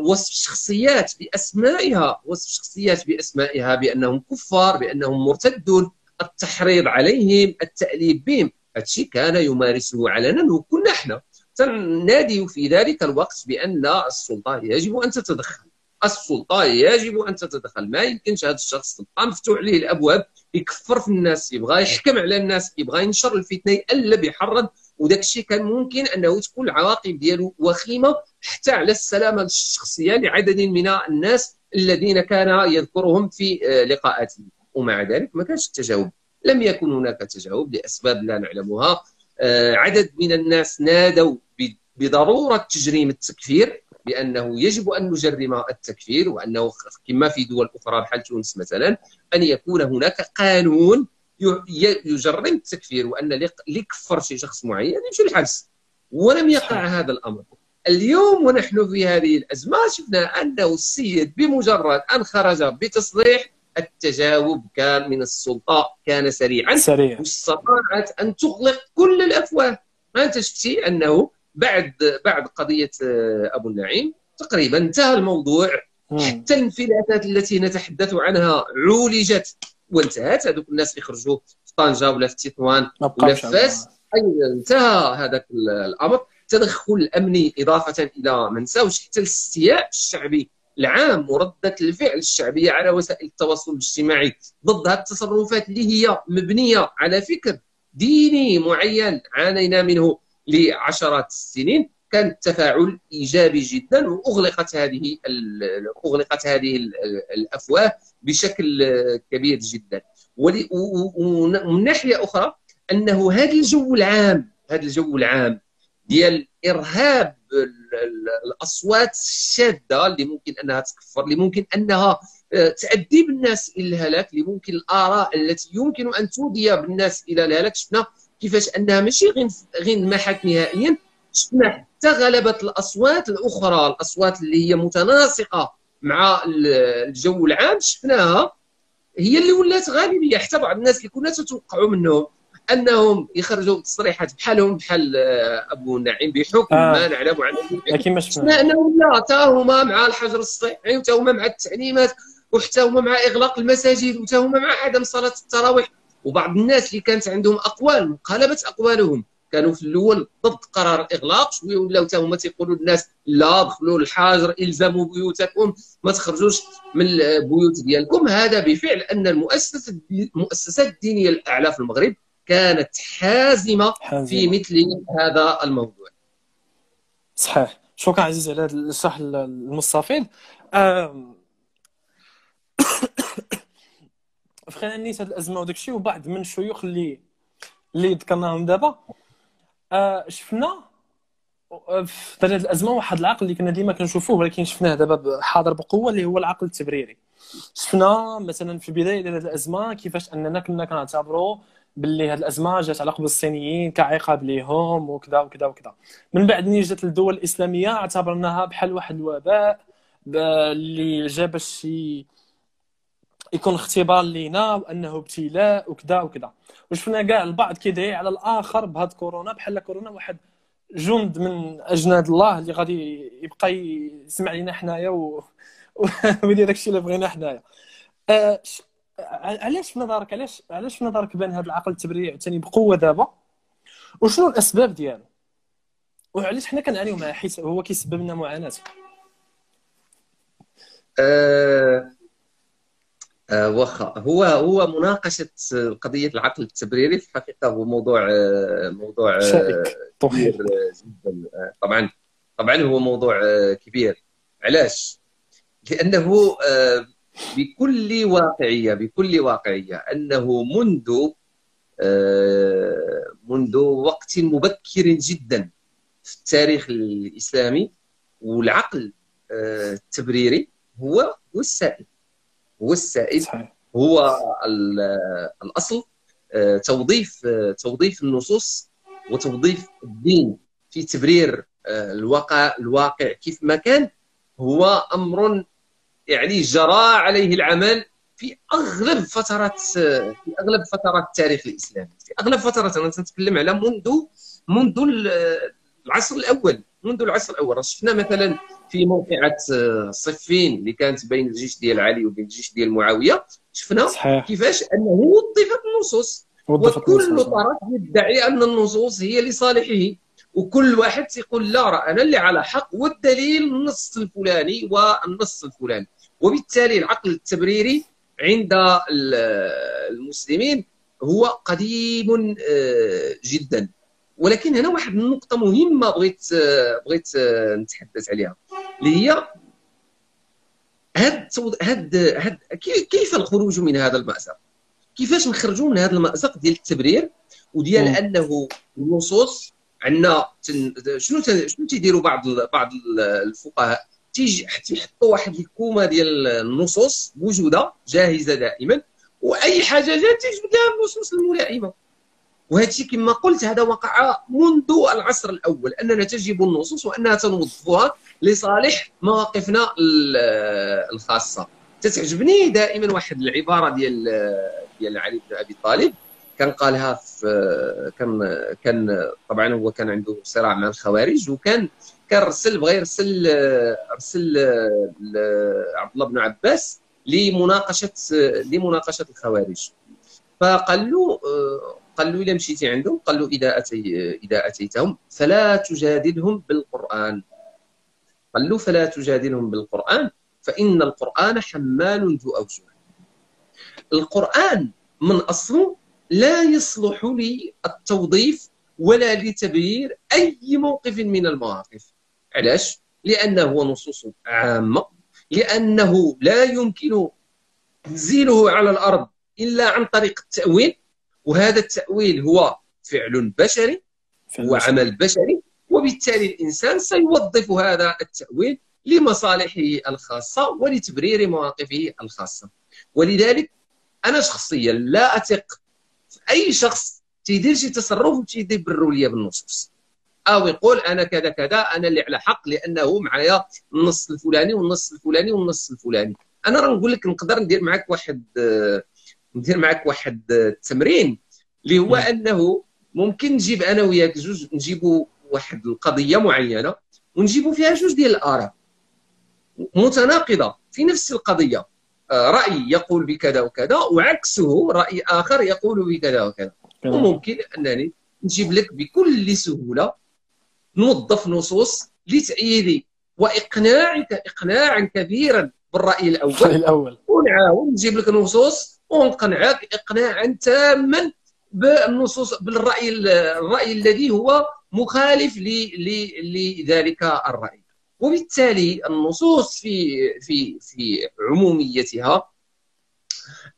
وصف الشخصيات بأسمائها وصف الشخصيات بأسمائها بأنهم كفار بأنهم مرتدون. التحريض عليهم التأليف بهم. هادشي كان يمارسه علنا وكنا إحنا تنادي في ذلك الوقت بأن السلطة يجب أن تتدخل. السلطة يجب أن تتدخل. ما يمكنش هذا الشخص تبقى مفتوح عليه الأبواب يكفر في الناس يبغى يحكم على الناس يبغى ينشر الفتنة يألب يحرض وداك الشيء كان ممكن أنه تكون العواقب ديالو وخيمة حتى على السلامة الشخصية لعدد من الناس الذين كان يذكرهم في آه، لقاءاته ومع ذلك ما كانش التجاوب. لم يكن هناك تجاوب لأسباب لا نعلمها. آه، عدد من الناس نادوا بضرورة تجريم التكفير بأنه يجب أن نجرم التكفير وأنه كما في دول أخرى بحال تونس مثلا أن يكون هناك قانون يجرم التكفير وأن اللي كفر شي شخص معين يمشي للحبس. ولم يقع هذا الأمر. اليوم ونحن في هذه الأزمة شفنا أنه السيد بمجرد أن خرج بتصريح التجاوب كان من السلطة كان سريعا. سريع واستطاعت أن تغلق كل الأفواه. ما انت شفتي أنه بعد بعد قضية آه، أبو النعيم تقريبا انتهى الموضوع حتى الانفلاتات التي نتحدث عنها عولجت وانتهت. هذوك الناس اللي خرجوا في طنجة ولا في تطوان ولا في فاس. انتهى هذاك الأمر. التدخل الامني إضافة إلى ما نساوش حتى الاستياء الشعبي العام وردة الفعل الشعبية على وسائل التواصل الاجتماعي ضد هذه التصرفات اللي هي مبنية على فكر ديني معين عانينا منه لعشرات السنين. كان التفاعل إيجابي جدا وأغلقت هذه أغلقت هذه الأفواه بشكل كبير جدا. ومن ناحية أخرى أنه هذا الجو العام هذا الجو العام ديال إرهاب الأصوات الشاذة اللي ممكن أنها تكفر اللي ممكن أنها آه، تؤدي بالناس إلى الهلاك اللي ممكن الآراء التي يمكن أن تودي بالناس إلى الهلاك. شفنا كيفاش أنها ماشي غير غير نهائيا. شفنا حتى غلبت الأصوات الأخرى الأصوات اللي هي متناسقة مع الجو العام شفناها هي اللي ولات غالبية. حتى بعض الناس اللي كنا تتوقعوا منهم أنهم يخرجوا تصريحات بحالهم بحال آه، أبو نعيم بحكم آه. ما نعلم عنه لكن ما شفنا. انهم لا حتى هما مع الحجر الصحي وحتى هما مع التعليمات وحتى هما مع إغلاق المساجد وحتى هما مع عدم صلاة التراويح. وبعض الناس اللي كانت عندهم أقوال انقلبت أقوالهم. كانوا في الأول ضد قرار الإغلاق شوية ولاو حتى هما تيقولوا للناس لا دخلوا الحجر إلزموا بيوتكم ما تخرجوش من البيوت ديالكم. هذا بفعل أن المؤسسة المؤسسات الدينية الأعلى في المغرب كانت حازمة حازمة. في مثل هذا الموضوع. صحيح. شكرا عزيز على هذا الشرح في خلال نيت هذه الأزمة وداك الشيء وبعض من الشيوخ اللي اللي ذكرناهم دابا. آه، شفنا في هذه الأزمة واحد العقل اللي كنا ديما كنشوفوه ولكن شفناه دابا حاضر بقوة اللي هو العقل التبريري. شفنا مثلا في بدايه هذه الأزمة كيفاش أننا كنا كنعتبروا باللي هذه الأزمة جات على قبل الصينيين كعقاب ليهم وكذا وكذا وكذا. من بعد ملي جات الدول الإسلامية اعتبرناها بحال واحد الوباء اللي جا باش يكون اختبار لينا وأنه ابتلاء وكذا وكذا. وشفنا كاع البعض كيدعي على الآخر بهاد كورونا بحال كورونا واحد جند من أجناد الله اللي غادي يبقى يسمع لينا حنايا و... ويدير داكشي اللي بغينا حنايا. ع- علاش في نظرك علاش علاش في نظرك بان هذا العقل التبريري عاوتاني بقوة دابا؟ وشنو الأسباب ديالو؟ وعلاش حنا كنعانيو معاه حيت هو كيسبب لنا معاناة؟ آه آه واخا هو هو مناقشة قضية العقل التبريري في الحقيقة هو موضوع آه موضوع شائك طويل كبير جدا طبعا طبعا هو موضوع كبير. علاش؟ لأنه بكل واقعية بكل واقعية أنه منذ آه، منذ وقت مبكر جدا في التاريخ الإسلامي والعقل آه، التبريري هو هو السائد هو السائد صحيح. هو ال- الأصل آه، توظيف توظيف النصوص وتوظيف الدين في تبرير الواقع الواقع كيف ما كان هو أمر يعني جرى عليه العمل في أغلب فترات في أغلب فترات التاريخ الاسلامي في أغلب فترات أنا تنتكلم على منذ منذ ال- العصر الأول منذ العصر الأول. شفنا مثلا في موقعة آه، صفين اللي كانت بين الجيش ديال علي وبين الجيش ديال معاوية. شفنا صحيح. كيفاش أنه وظفت النصوص. وكل. طرف يدعي أن النصوص هي لصالحه. وكل واحد يقول لا راه أنا اللي على حق. والدليل النص الفلاني والنص الفلاني. وبالتالي العقل التبريري عند ال- المسلمين هو قديم آه، جدا ولكن هنا واحد النقطة مهمة بغيت آه، بغيت آه، نتحدث عليها اللي هي هاد هاد هاد كي- كيف الخروج من هذا المأزق؟ كيفاش نخرجوا من هذا المأزق ديال التبرير وديال. أنه النصوص عندنا تن... شنو. شنو تيديروا بعض ال... بعض ال- الفقهاء تيجي تيحطوا واحد الكومة ديال النصوص موجودة جاهزة دائما وأي حاجة جات تيجبد لها النصوص الملائمة. وهذا كما قلت هذا وقع منذ العصر الأول أننا تجب النصوص وأنها تنوظفها لصالح مواقفنا ال- الخاصة. تتعجبني دائما واحد العبارة ديال ديال علي بن أبي طالب كان قالها في كان كان طبعا هو كان عنده صراع مع الخوارج وكان كان رسل بغى يرسل ارسل عبد الله بن عباس لمناقشة لمناقشة الخوارج. فقال له قال له إذا مشيتي عندهم قال له إذا أتي إذا أتيتهم فلا تجادلهم بالقرآن. قال له فلا تجادلهم بالقرآن فإن القرآن حمال ذو أوجه. القرآن من أصله لا يصلح للتوظيف ولا لتبرير أي موقف من المواقف. علاش؟ لأنه هو نصوص عامة لأنه لا يمكن تنزيله على الأرض إلا عن طريق التأويل وهذا التأويل هو فعل بشري هو عمل بشري. وبالتالي الإنسان سيوظف هذا التأويل لمصالحه الخاصة ولتبرير مواقفه الخاصة. ولذلك أنا شخصيا لا أثق في أي شخص تيدير شي تصرف وتيدبروا لي بالنصوص. أو يقول أنا كذا كذا أنا اللي على حق لأنه معايا النص الفلاني والنص الفلاني والنص الفلاني. أنا راه نقول لك نقدر ندير معك واحد ندير معك واحد التمرين اللي هو م. أنه ممكن نجيب أنا وياك جوج نجيبوا واحد القضية معينة ونجيبوا فيها جوج ديال الآراء. متناقضة في نفس القضية. رأي يقول بكذا وكذا وعكسه رأي آخر يقول بكذا وكذا. وممكن أنني نجيب لك بكل سهولة نوظف نصوص لتأييد واقناعك اقناعا كبيرا بالرأي الأول. الرأي الأول. ونعاود نجيب لك نصوص ونقنعك اقناعا تاما بالنصوص بالرأي الرأي الذي هو مخالف لذلك الرأي. وبالتالي النصوص في في في عموميتها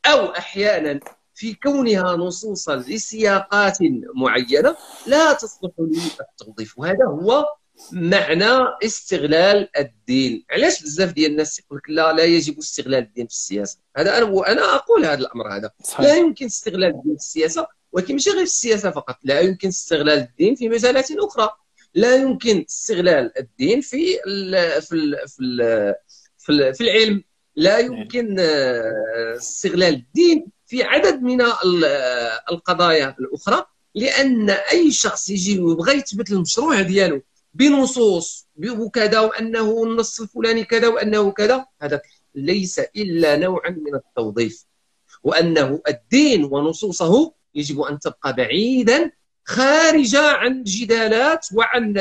أو أحيانا في كونها نصوصا لسياقات معينة لا تصلح للتوظيف وهذا هو معنى استغلال الدين. علاش بزاف ديال الناس يقول لك لا لا يجب استغلال الدين في السياسة؟ هذا أنا وأنا أقول هذا الأمر هذا. صحيح. لا يمكن استغلال الدين في السياسة ولكن ماشي غير في السياسة فقط. لا يمكن استغلال الدين في مجالات أخرى. لا يمكن استغلال الدين في ال في ال في ال في, ال في العلم. لا يمكن آه، استغلال الدين في عدد من القضايا الأخرى لأن أي شخص يجي ويبغى يثبت المشروع ديالو بنصوص وكذا وأنه النص الفلاني كذا وأنه كذا هذا ليس إلا نوعا من التوظيف. وأنه الدين ونصوصه يجب أن تبقى بعيدا خارجه عن الجدالات وعن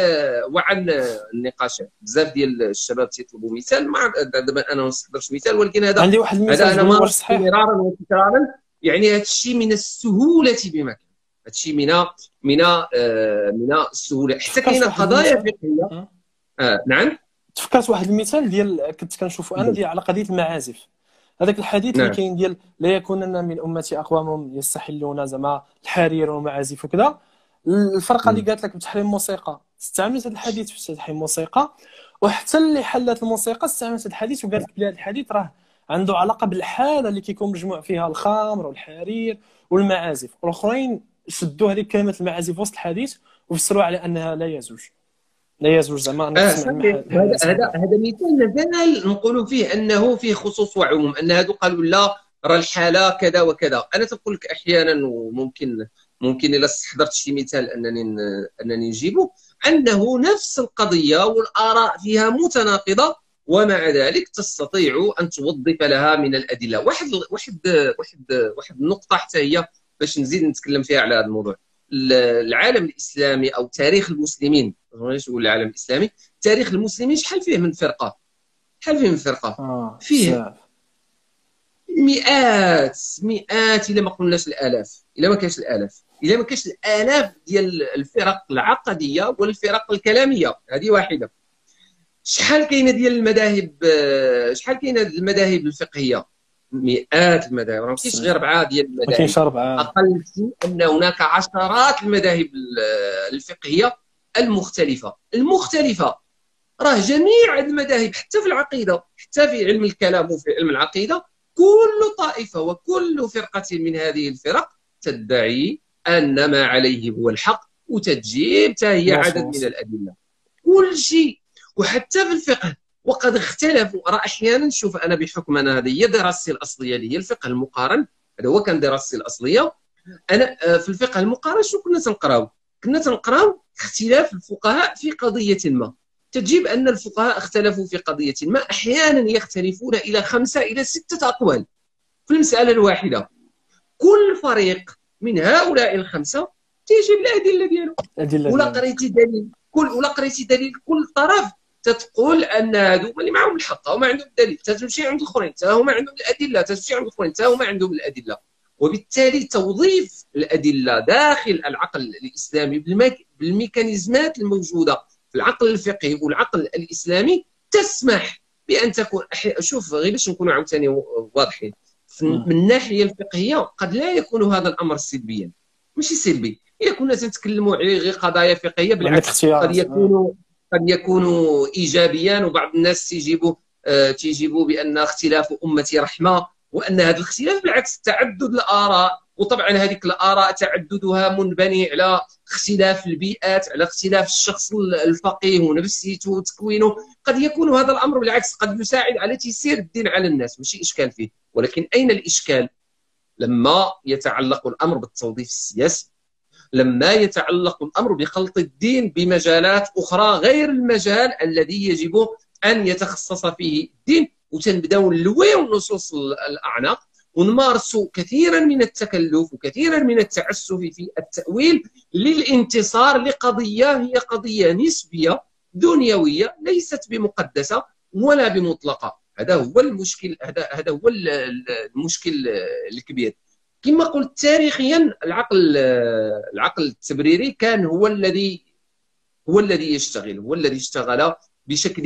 وعن النقاشات بزاف ديال الشباب تيطلبوا مثال ما دابا أنا ما نستحضرش مثال ولكن هذا عندي واحد المثال هذا أنا ما مرارا وتكرارا يعني هذا الشيء من السهولة بمكان. هذا الشيء من من آه، من السهولة. حتى كاينة قضايا فقهية. آه نعم. تفكرت واحد المثال ديال كنت كنشوفو أنا ديال على قضية المعازف. هذاك الحديث اللي نعم. كاين ديال لا يكونن من أمتي أقوام يستحلون زعما الحرير والمعازف وكذا. الفرقة اللي قالت لك بتحريم الموسيقى استعملت هذا الحديث في تحريم الموسيقى وحتى اللي حلت الموسيقى استعملت الحديث وقالت لك بلي هذا الحديث راه عنده علاقة بالحالة اللي كيكون مجموع فيها الخمر والحرير والمعازف. والاخرين شدوا هذيك كلمة المعازف وسط الحديث وفسروها على أنها لا يزوج. لا يزوج زعما آه هذا هذا هذا مثال مازال نقولوا فيه أنه فيه خصوص وعموم أن هذو قالوا لا راه الحالة كذا وكذا. أنا تقول لك أحيانا وممكن ممكن إلا استحضرت شي مثال أنني أنني نجيبه. أنه نفس القضية والآراء فيها متناقضة ومع ذلك تستطيع أن توظف لها من الأدلة. واحد واحد واحد واحد النقطة حتى هي باش نزيد نتكلم فيها على هذا الموضوع. العالم الإسلامي أو تاريخ المسلمين ماشي نقول العالم الإسلامي تاريخ المسلمين شحال فيه من فرقة؟ شحال فيه من فرقة؟ آه. فيه. مئات مئات إلا ما قلناش الآلاف. إلا ما كانش الآلاف. إلا ما كانش الآلاف ديال الفرق العقدية والفرق الكلامية. هذه واحدة. شحال كاينة ديال المذاهب شحال كاينة المذاهب الفقهية؟ مئات المذاهب. راه كاينش غير أربعة ديال المذاهب. ما كاينش أربعة. أقل شيء أن هناك عشرات المذاهب الفقهية المختلفة. المختلفة. راه جميع المذاهب حتى في العقيدة حتى في علم الكلام وفي علم العقيدة كل طائفة وكل فرقة من هذه الفرق تدعي أن ما عليه هو الحق وتجيب هي عدد من الأدلة. كل شيء وحتى في الفقه وقد اختلفوا. راه أحيانا شوف أنا بحكم أنا هذه هي دراستي الأصلية اللي هي الفقه المقارن. هذا هو كان دراستي الأصلية. أنا آه، في الفقه المقارن شو كنا تنقراو؟ كنا تنقراو اختلاف الفقهاء في قضية ما. تجيب أن الفقهاء اختلفوا في قضية ما أحيانا يختلفون إلى خمسة إلى ستة أقوال في المسألة الواحدة. كل فريق من هؤلاء الخمسة تيجيب الادله ديالو. ولا قريتي دليل؟ كل ولا قريتي دليل؟ كل طرف تتقول أن هذو اللي معهم الحق هما عندهم الدليل تمشي عند الأخرين حتى هما عندهم الأدلة. تمشي عند الأخرين حتى هما عندهم الأدلة. وبالتالي توظيف الأدلة داخل العقل الإسلامي بالميكانيزمات الموجودة العقل الفقهي والعقل الإسلامي تسمح بأن تكون شوف غير باش نكونوا عاوتاني واضحين من الناحية الفقهية قد لا يكون هذا الأمر سلبيا. ماشي سلبي. إلا كنا تنتكلموا على غير قضايا فقهية بالعكس قد يكون قد يكون ايجابيا وبعض الناس تيجيبوا آه تيجيبوا بأن اختلاف أمتي رحمة وأن هذا الاختلاف بالعكس تعدد الآراء وطبعا هذيك الآراء تعددها منبني على اختلاف البيئات على اختلاف الشخص الفقيه ونفسيته وتكوينه. قد يكون هذا الأمر بالعكس قد يساعد على تيسير الدين على الناس. ماشي إشكال فيه. ولكن أين الإشكال؟ لما يتعلق الأمر بالتوظيف السياسي لما يتعلق الأمر بخلط الدين بمجالات أخرى غير المجال الذي يجب أن يتخصص فيه الدين وتنبداو نلويو النصوص الأعناق. ونمارسوا كثيرا من التكلف وكثيرا من التعسف في التأويل للانتصار لقضية هي قضية نسبية دنيوية ليست بمقدسة ولا بمطلقة. هذا هو المشكل هذا هذا هو المشكل الكبير. كما قلت تاريخيا العقل العقل التبريري كان هو الذي هو الذي يشتغل هو الذي اشتغل بشكل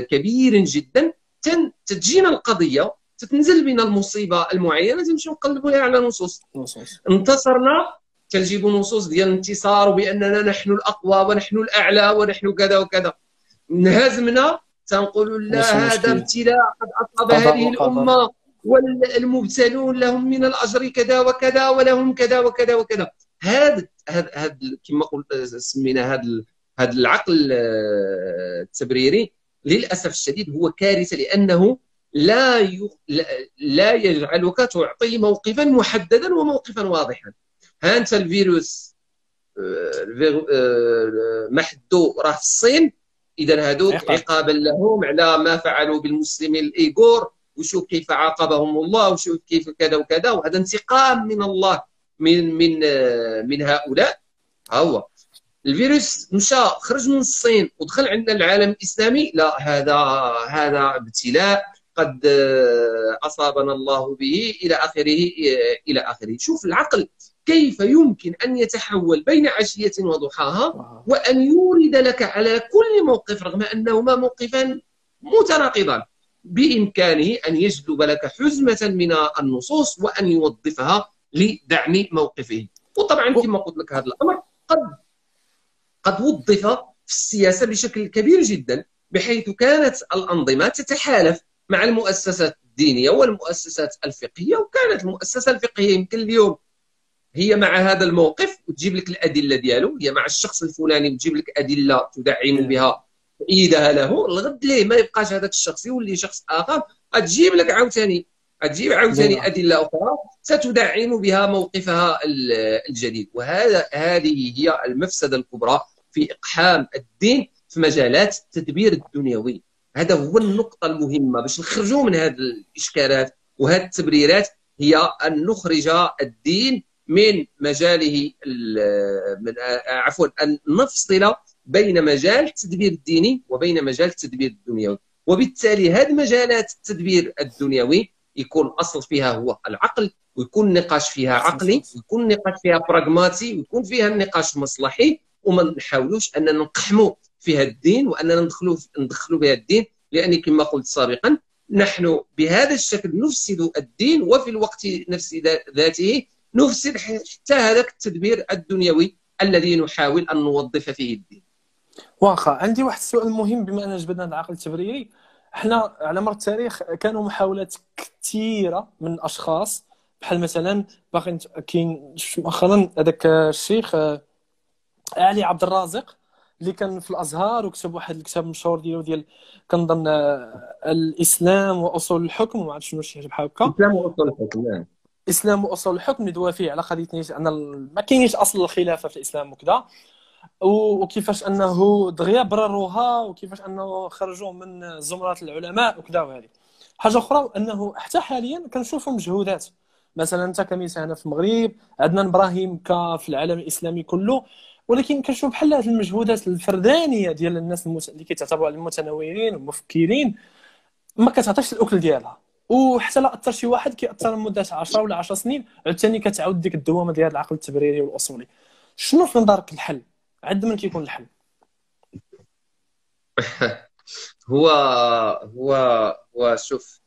كبير جدا. تتجينا القضية تتنزل بنا المصيبة المعينة تمشي نقلبوا على نصوص. انتصرنا تنجيب نصوص ديال الانتصار وبأننا نحن الأقوى ونحن الأعلى ونحن كذا وكذا. انهزمنا تنقول لا هذا ابتلاء قد أصاب هذه الأمة والمبتلون لهم من الأجر كذا وكذا ولهم كذا وكذا وكذا. هذا هذا كما قلت سمينا هذا هذا العقل التبريري للأسف الشديد هو كارثة لأنه لا لا يجعلك تعطي موقفا محددا وموقفا واضحا. ها أنت الفيروس آه، آه، محدو راه في الصين اذا هذوك عقابا لهم على ما فعلوا بالمسلمين الإيغور وشوف كيف عاقبهم الله وشوف كيف كذا وكذا وهذا انتقام من الله من من آه، من هؤلاء. ها هو. الفيروس مشى خرج من الصين ودخل عندنا العالم الإسلامي. لا هذا هذا ابتلاء قد أصابنا الله به إلى آخره إلى آخره. شوف العقل كيف يمكن أن يتحول بين عشية وضحاها وأن يورد لك على كل موقف رغم أنهما موقفان متناقضان. بإمكانه أن يجلب لك حزمة من النصوص وأن يوظفها لدعم موقفه. وطبعا كما قلت لك هذا الأمر قد قد وظف في السياسة بشكل كبير جدا بحيث كانت الأنظمة تتحالف مع المؤسسات الدينية والمؤسسات الفقهية وكانت المؤسسة الفقهية يمكن اليوم هي مع هذا الموقف وتجيب لك الأدلة ديالو هي مع الشخص الفلاني وتجيب لك أدلة تدعم بها تأييدها له الغد ليه ما يبقاش هذاك الشخص يولي شخص آخر تجيب لك عاوتاني تجيب عاوتاني أدلة أخرى ستدعم بها موقفها الجديد. وهذا هذه هي المفسدة الكبرى في إقحام الدين في مجالات التدبير الدنيوي. هذا هو النقطة المهمة باش نخرجوا من هذه الإشكالات وهذه التبريرات هي أن نخرج الدين من مجاله من عفوا أن نفصل بين مجال التدبير الديني وبين مجال التدبير الدنيوي. وبالتالي هذه مجالات التدبير الدنيوي يكون أصل فيها هو العقل ويكون النقاش فيها عقلي ويكون النقاش فيها براغماتي ويكون فيها النقاش مصلحي وما نحاولوش اننا نقحموا فيها الدين وأننا ندخلوا ندخلوا بها الدين لأني كما قلت سابقا نحن بهذا الشكل نفسد الدين وفي الوقت نفس ذاته نفسد حتى هذاك التدبير الدنيوي الذي نحاول أن نوظف فيه الدين. واخا عندي واحد السؤال مهم بما ان جبدنا العقل التبريري إحنا على مر التاريخ كانوا محاولات كثيرة من الأشخاص بحال مثلا باقي كاين مؤخرا هذاك الشيخ آه، علي عبد الرازق اللي كان في الازهر وكتب واحد الكتاب مشهور ديالو ديال كنظن آه، الإسلام وأصول الحكم وما عرفتش شنو شي بحال هكا. الإسلام وأصول الحكم نعم. الإسلام وأصول الحكم اللي دوا فيه على قضيه أن ما كاينش أصل الخلافة في الإسلام وكذا. وكيفاش أنه دغيا برروها وكيفاش أنه خرجوا من زمرة العلماء وكذا وهذه. حاجة أخرى أنه حتى حاليا كنشوفوا مجهودات. مثلا انت كمثال هنا في المغرب عدنان إبراهيم في العالم الإسلامي كله ولكن كنشوف بحال هذه المجهودات الفردانية ديال الناس المت... اللي كيتعتبروا المتنورين والمفكرين ما كتعطيش الأكل ديالها. وحتى لا أثر شي واحد كيأثر لمدة 10 ولا 10 سنين عاوتاني كتعاود ديك الدوامة ديال العقل التبريري والأصولي. شنو في نظرك الحل؟ عند من كيكون الحل؟ هو هو هو شوف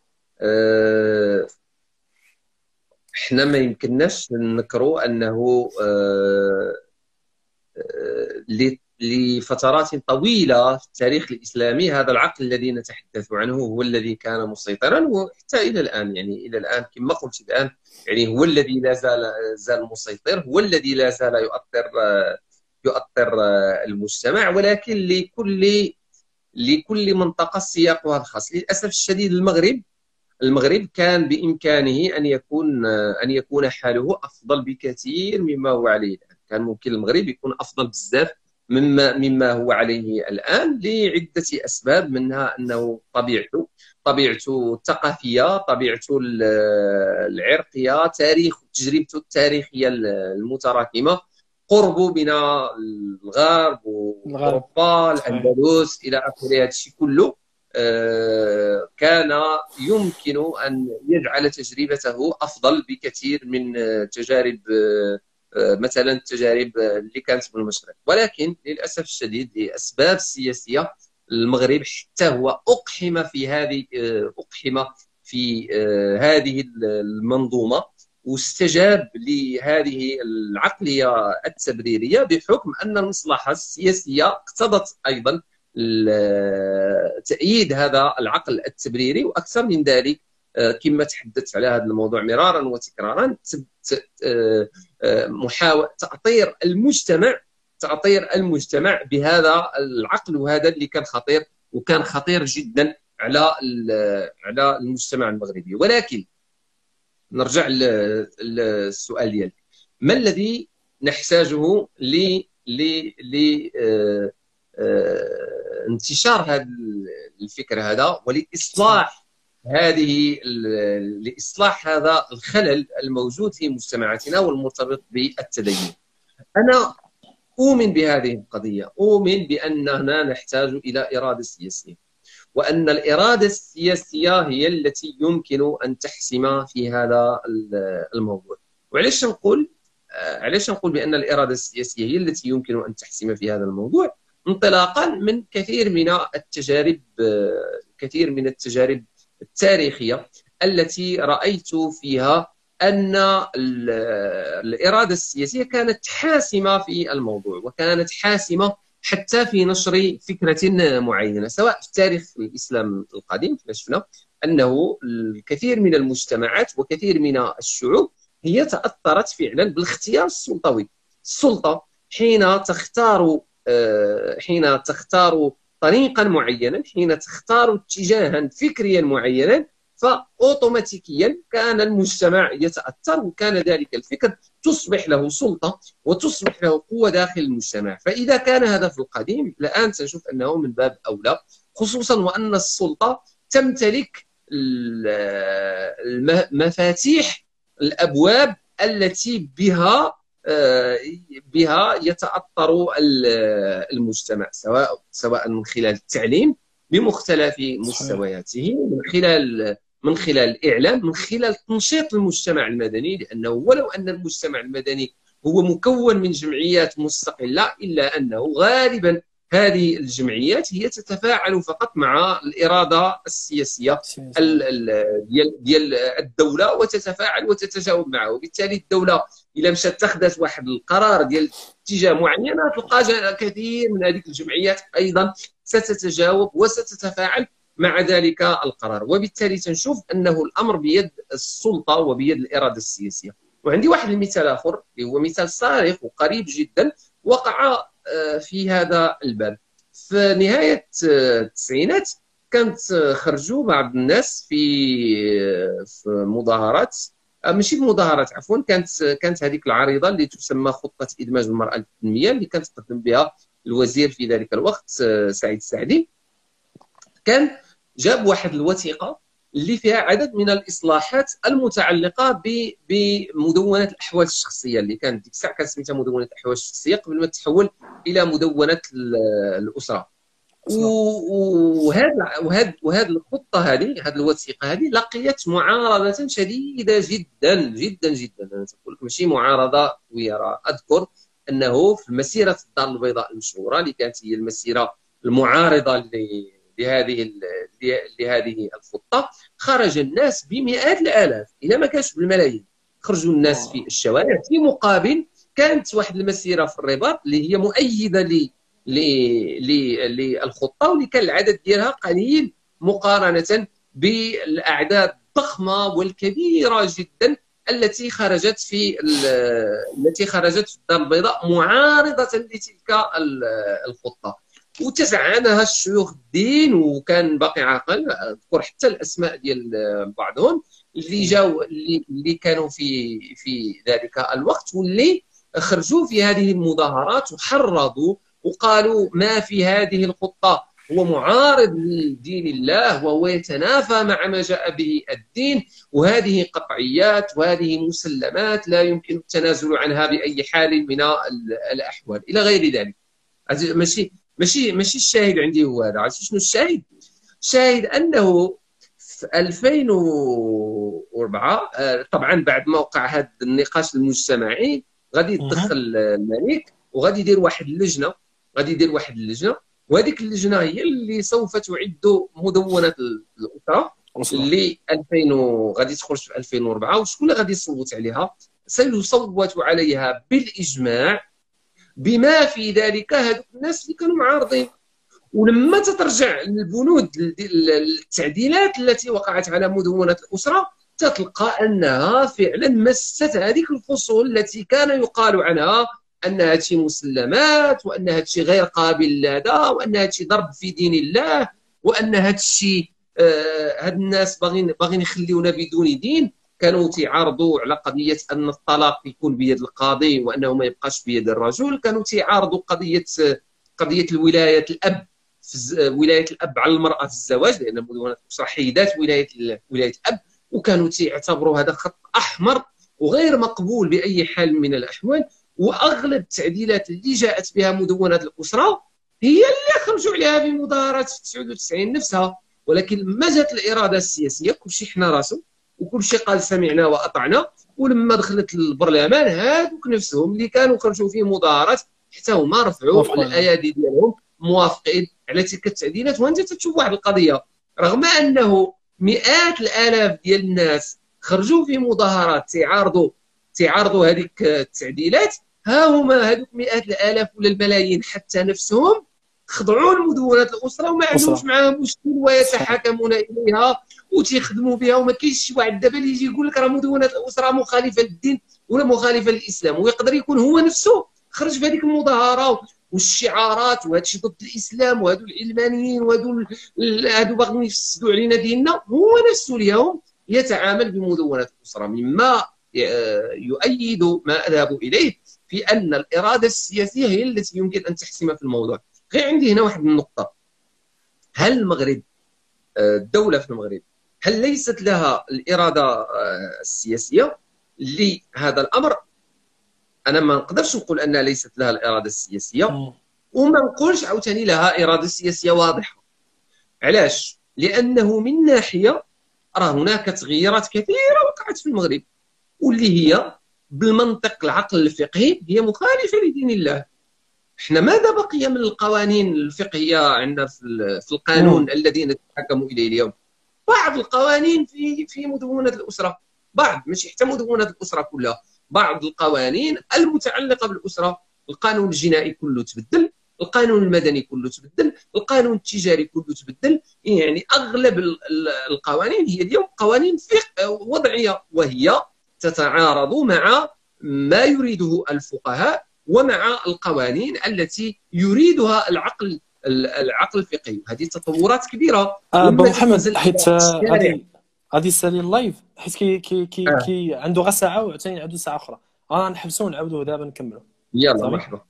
إحنا ما يمكنناش ننكروا أنه أه لفترات طويلة في التاريخ الإسلامي. هذا العقل الذي نتحدث عنه هو الذي كان مسيطرا وحتى إلى الآن يعني إلى الآن كما قلت الآن يعني هو الذي لا زال زال مسيطر هو الذي لا زال يؤثر يؤثر المجتمع ولكن لكل لكل منطقة سياقها الخاص. للأسف الشديد المغرب المغرب كان بإمكانه أن يكون أن يكون حاله أفضل بكثير مما هو عليه. كان ممكن المغرب يكون أفضل بزاف مما مما هو عليه الآن لعدة أسباب منها أنه طبيعته طبيعته الثقافية طبيعته العرقية تاريخ تجربته التاريخية المتراكمة قربه من الغرب وأوروبا الأندلس إلى آخره. هذا الشيء كله آه، كان يمكن أن يجعل تجربته أفضل بكثير من تجارب مثلا التجارب اللي كانت بالمشرق. ولكن للأسف الشديد لأسباب سياسية المغرب حتى هو أقحم في هذه أقحم في هذه المنظومة واستجاب لهذه العقلية التبريرية بحكم أن المصلحة السياسية اقتضت أيضا تأييد هذا العقل التبريري وأكثر من ذلك آه، كما تحدثت على هذا الموضوع مرارا وتكرارا آه، آه، محاولة تأطير المجتمع تأطير المجتمع بهذا العقل وهذا اللي كان خطير وكان خطير جدا على على المجتمع المغربي. ولكن نرجع للسؤال ديالك. ما الذي نحتاجه ل ل انتشار هذا الفكر هذا ولإصلاح هذه لإصلاح هذا الخلل الموجود في مجتمعاتنا والمرتبط بالتدين. أنا أؤمن بهذه القضية. أؤمن باننا نحتاج إلى إرادة سياسية. وأن الإرادة السياسية هي التي يمكن أن تحسم في هذا الموضوع. وعلاش نقول علاش نقول بأن الإرادة السياسية هي التي يمكن أن تحسم في هذا الموضوع؟ انطلاقا من كثير من التجارب كثير من التجارب التاريخية التي رأيت فيها أن الإرادة السياسية كانت حاسمة في الموضوع وكانت حاسمة حتى في نشر فكرة معينة سواء في تاريخ الإسلام القديم شفنا أنه الكثير من المجتمعات وكثير من الشعوب هي تأثرت فعلا بالاختيار السلطوي. السلطة حين تختار آه، حين تختار طريقا معينا حين تختار اتجاها فكريا معينا فاوتوماتيكيا كان المجتمع يتأثر وكان ذلك الفكر تصبح له سلطة وتصبح له قوة داخل المجتمع. فإذا كان هذا في القديم الآن سنشوف أنه من باب أولى خصوصا وأن السلطة تمتلك المفاتيح الأبواب التي بها بها يتاثر المجتمع سواء سواء من خلال التعليم بمختلف مستوياته من خلال من خلال الإعلام من خلال تنشيط المجتمع المدني لأنه ولو أن المجتمع المدني هو مكون من جمعيات مستقلة إلا أنه غالبا هذه الجمعيات هي تتفاعل فقط مع الإرادة السياسية ديال ديال الدولة وتتفاعل وتتجاوب معه وبالتالي الدولة إلا مشات اتخذت واحد القرار ديال اتجاه معين تلقى كثير من هذه الجمعيات أيضا ستتجاوب وستتفاعل مع ذلك القرار. وبالتالي تنشوف أنه الأمر بيد السلطة وبيد الإرادة السياسية. وعندي واحد المثال آخر اللي هو مثال صارخ وقريب جدا وقع آه، في هذا الباب. في نهاية آه، التسعينات كانت آه، خرجوا بعض الناس في في مظاهرات ماشي مظاهرات عفوا كانت كانت هذيك العريضة اللي تسمى خطة إدماج المرأة للتنميه اللي كانت تقدم بها الوزير في ذلك الوقت سعيد السعدي. كان جاب واحد الوثيقة اللي فيها عدد من الإصلاحات المتعلقة بمدونة الأحوال الشخصية اللي كانت ديك الساعة كانت سميتها مدونة الأحوال الشخصية قبل ما تحول إلى مدونة الأسرة. وهذا وهذا وهذه الخطة هذه هذه الوثيقة هذه لقيت معارضة شديدة جدا جدا جدا. أنا تقول لك ماشي معارضة ويرى أذكر أنه في مسيرة الدار البيضاء المشهورة اللي كانت هي المسيرة المعارضة لهذه لهذه الخطة خرج الناس بمئات الآلاف. إذا ما كانش بالملايين. خرجوا الناس في الشوارع في مقابل كانت واحد المسيرة في الرباط اللي هي مؤيدة للخطه واللي كان العدد ديالها قليل مقارنة بالأعداد الضخمة والكبيرة جدا التي خرجت في التي خرجت في الدار البيضاء معارضة لتلك الخطة. وتزعنها الشيوخ الدين وكان باقي عاقل أذكر حتى الأسماء ديال بعضهم اللي جاوا اللي كانوا في في ذلك الوقت واللي خرجوا في هذه المظاهرات وحرضوا وقالوا ما في هذه الخطة. هو معارض لدين الله وهو يتنافى مع ما جاء به الدين. وهذه قطعيات وهذه مسلمات لا يمكن التنازل عنها بأي حال من الأحوال. إلى غير ذلك. ماشي ماشي ماشي الشاهد عندي هو هذا. عرفتي شنو الشاهد؟ شاهد أنه في 2004 آه، طبعا بعد ما وقع هذا النقاش المجتمعي غادي يدخل الملك وغادي يدير واحد اللجنة. غادي يدير واحد اللجنة وهذيك اللجنة هي اللي سوف تعد مدونة الأسرة اللي 2000 غادي تخرج في 2004 وشكون اللي غادي يصوت عليها؟ سيصوت عليها بالإجماع بما في ذلك هذوك الناس اللي كانوا معارضين. ولما تترجع للبنود التعديلات التي وقعت على مدونة الأسرة تتلقى أنها فعلا مست هذيك الفصول التي كان يقال عنها ان هادشي مسلمات وان هادشي غير قابل لهذا وان هادشي ضرب في دين الله وأن هادشي آه هاد الناس باغيين باغيين يخليونا بدون دين. كانوا تيعارضوا على قضية أن الطلاق يكون بيد القاضي وأنه ما يبقاش بيد الرجل. كانوا تيعارضوا قضية قضية الولاية الأب ولاية الأب على المرأة في الزواج لأن مدونه الاسره حيدات ولاية ولاية الأب. وكانوا تيعتبروا هذا خط أحمر وغير مقبول بأي حال من الأحوال. وأغلب التعديلات اللي جاءت بها مدونة الأسرة هي اللي خرجوا عليها في مظاهرات في 99 نفسها. ولكن ما جات الإرادة السياسية كل شيء حنا راسه وكل شيء قال سمعنا وأطعنا. ولما دخلت البرلمان هذوك نفسهم اللي كانوا خرجوا في مظاهرات حتى هما رفعوا الأيادي ديالهم موافقين على تلك التعديلات. وأنت تشوف واحد القضية رغم أنه مئات الآلاف ديال الناس خرجوا في مظاهرات تعارضوا تعارضوا هذيك التعديلات ها هما هذوك مئات الالاف ولا الملايين حتى نفسهم خضعوا لمدونة الأسرة وما عندهمش معاها مشكل ويتحاكمون إليها وتيخدموا بها وما كاينش شي واحد. دابا اللي يجي يقول لك راه مدونة الأسرة مخالفة للدين ولا مخالفة للإسلام ويقدر يكون هو نفسه خرج في هذيك المظاهرة والشعارات وهذا الشيء ضد الإسلام وهذو العلمانيين وهذو هذو باغيين يفسدوا علينا ديننا هو نفسه اليوم يتعامل بمدونة الأسرة مما يؤيد ما أذهب إليه. في أن الإرادة السياسية هي التي يمكن أن تحسم في الموضوع. غير عندي هنا واحد النقطة. هل المغرب الدولة في المغرب هل ليست لها الإرادة السياسية لهذا الأمر؟ أنا ما نقدرش نقول أن ليست لها الإرادة السياسية وما نقولش عاوتاني لها إرادة سياسية واضحة. علاش؟ لأنه من ناحية راه هناك تغييرات كثيرة وقعت في المغرب واللي هي بالمنطق العقل الفقهي هي مخالفة لدين الله. إحنا ماذا بقي من القوانين الفقهية عندنا في القانون مم. الذي نتحكم إليه اليوم؟ بعض القوانين في في مدونة الأسرة. بعض ماشي حتى مدونة الأسرة كلها. بعض القوانين المتعلقة بالأسرة. القانون الجنائي كله تبدل. القانون المدني كله تبدل. القانون التجاري كله تبدل. يعني أغلب القوانين هي اليوم قوانين وضعية. وهي تتعارض مع ما يريده الفقهاء ومع القوانين التي يريدها العقل العقل الفقهي. هذه تطورات كبيرة. آه محمد حيت غادي يسالي ال live حيت كي كي كي, آه. كي عنده غير ساعة وعاوتاني عنده ساعه أخرى. أنا نحبسوا ونعاودوا دابا نكملوا يلا مرحبا.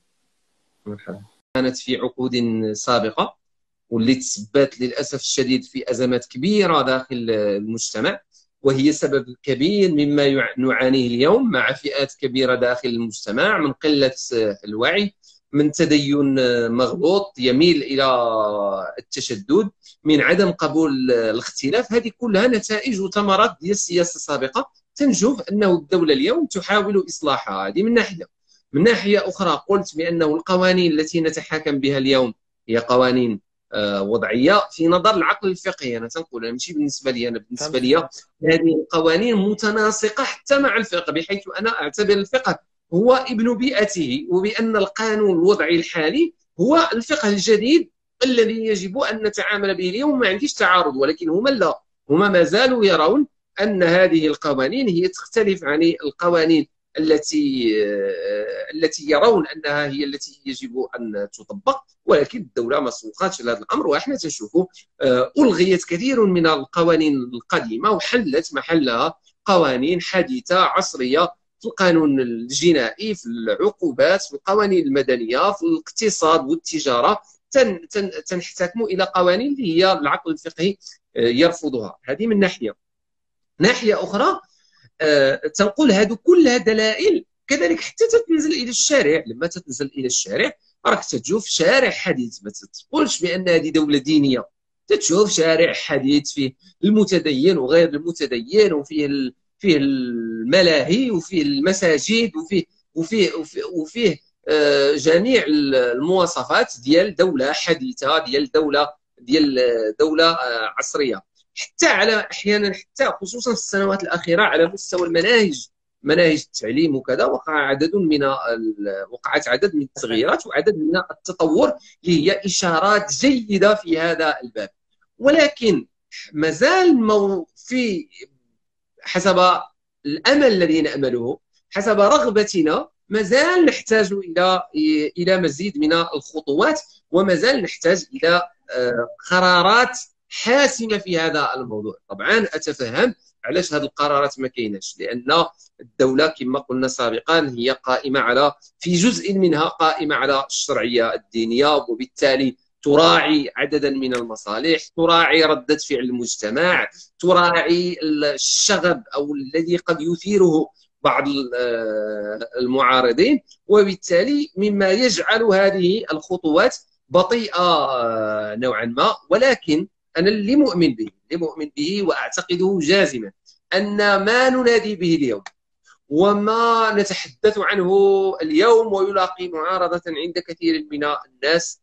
مرحبا. كانت في عقود سابقة واللي تسبات للأسف الشديد في أزمات كبيرة داخل المجتمع. وهي سبب كبير مما نعانيه اليوم مع فئات كبيرة داخل المجتمع من قلة الوعي من تدين مغلوط يميل إلى التشدد من عدم قبول الاختلاف. هذه كلها نتائج وثمرات ديال السياسة السابقة. تنشوف أنه الدولة اليوم تحاول إصلاحها. هذه من ناحية من ناحية أخرى قلت بأنه القوانين التي نتحاكم بها اليوم هي قوانين وضعية في نظر العقل الفقهي. أنا تنقول ماشي بالنسبة لي أنا بالنسبة لي هذه القوانين متناسقة حتى مع الفقه بحيث أنا أعتبر الفقه هو ابن بيئته وبأن القانون الوضعي الحالي هو الفقه الجديد الذي يجب أن نتعامل به اليوم. ما عنديش تعارض ولكن هما لا هما ما زالوا يرون أن هذه القوانين هي تختلف عن القوانين التي آه، التي يرون أنها هي التي يجب أن تطبق ولكن الدولة ما سوقاتش لهذا الأمر وإحنا تنشوفوا آه، ألغيت كثير من القوانين القديمة وحلت محلها قوانين حديثه عصرية في القانون الجنائي في العقوبات في القوانين المدنية في الاقتصاد والتجارة تن تن تنحتكم إلى قوانين اللي هي العقل الفقهي آه، يرفضها. هذه من ناحية. ناحية أخرى تنقول هذو كلها دلائل. كذلك حتى تتنزل إلى الشارع. لما تتنزل إلى الشارع راك تشوف شارع حديث. ما تقولش بأن هذه دولة دينية. تتشوف شارع حديث فيه المتدين وغير المتدين وفيه ال... فيه الملاهي وفيه المساجد وفيه وفيه وفيه, وفيه آه، جميع المواصفات ديال دولة حديثة ديال دولة ديال دولة آه، عصرية. حتى على أحيانا حتى خصوصا في السنوات الأخيرة على مستوى المناهج مناهج التعليم وكذا وقع عدد من وقعت عدد من التغييرات وعدد من التطور اللي هي إشارات جيدة في هذا الباب. ولكن مازال مو في حسب الأمل الذي نامله حسب رغبتنا مازال نحتاج إلى إلى مزيد من الخطوات ومازال نحتاج إلى آه، قرارات حاسمة في هذا الموضوع. طبعا أتفهم علاش هذه القرارات ما كايناش لأن الدولة كما قلنا سابقا هي قائمة على في جزء منها قائمة على الشرعية الدينية وبالتالي تراعي عددا من المصالح تراعي ردة فعل المجتمع تراعي الشغب أو الذي قد يثيره بعض المعارضين وبالتالي مما يجعل هذه الخطوات بطيئة نوعا ما. ولكن أنا اللي مؤمن به اللي مؤمن به وأعتقده جازما أن ما ننادي به اليوم وما نتحدث عنه اليوم ويلاقي معارضة عند كثير من الناس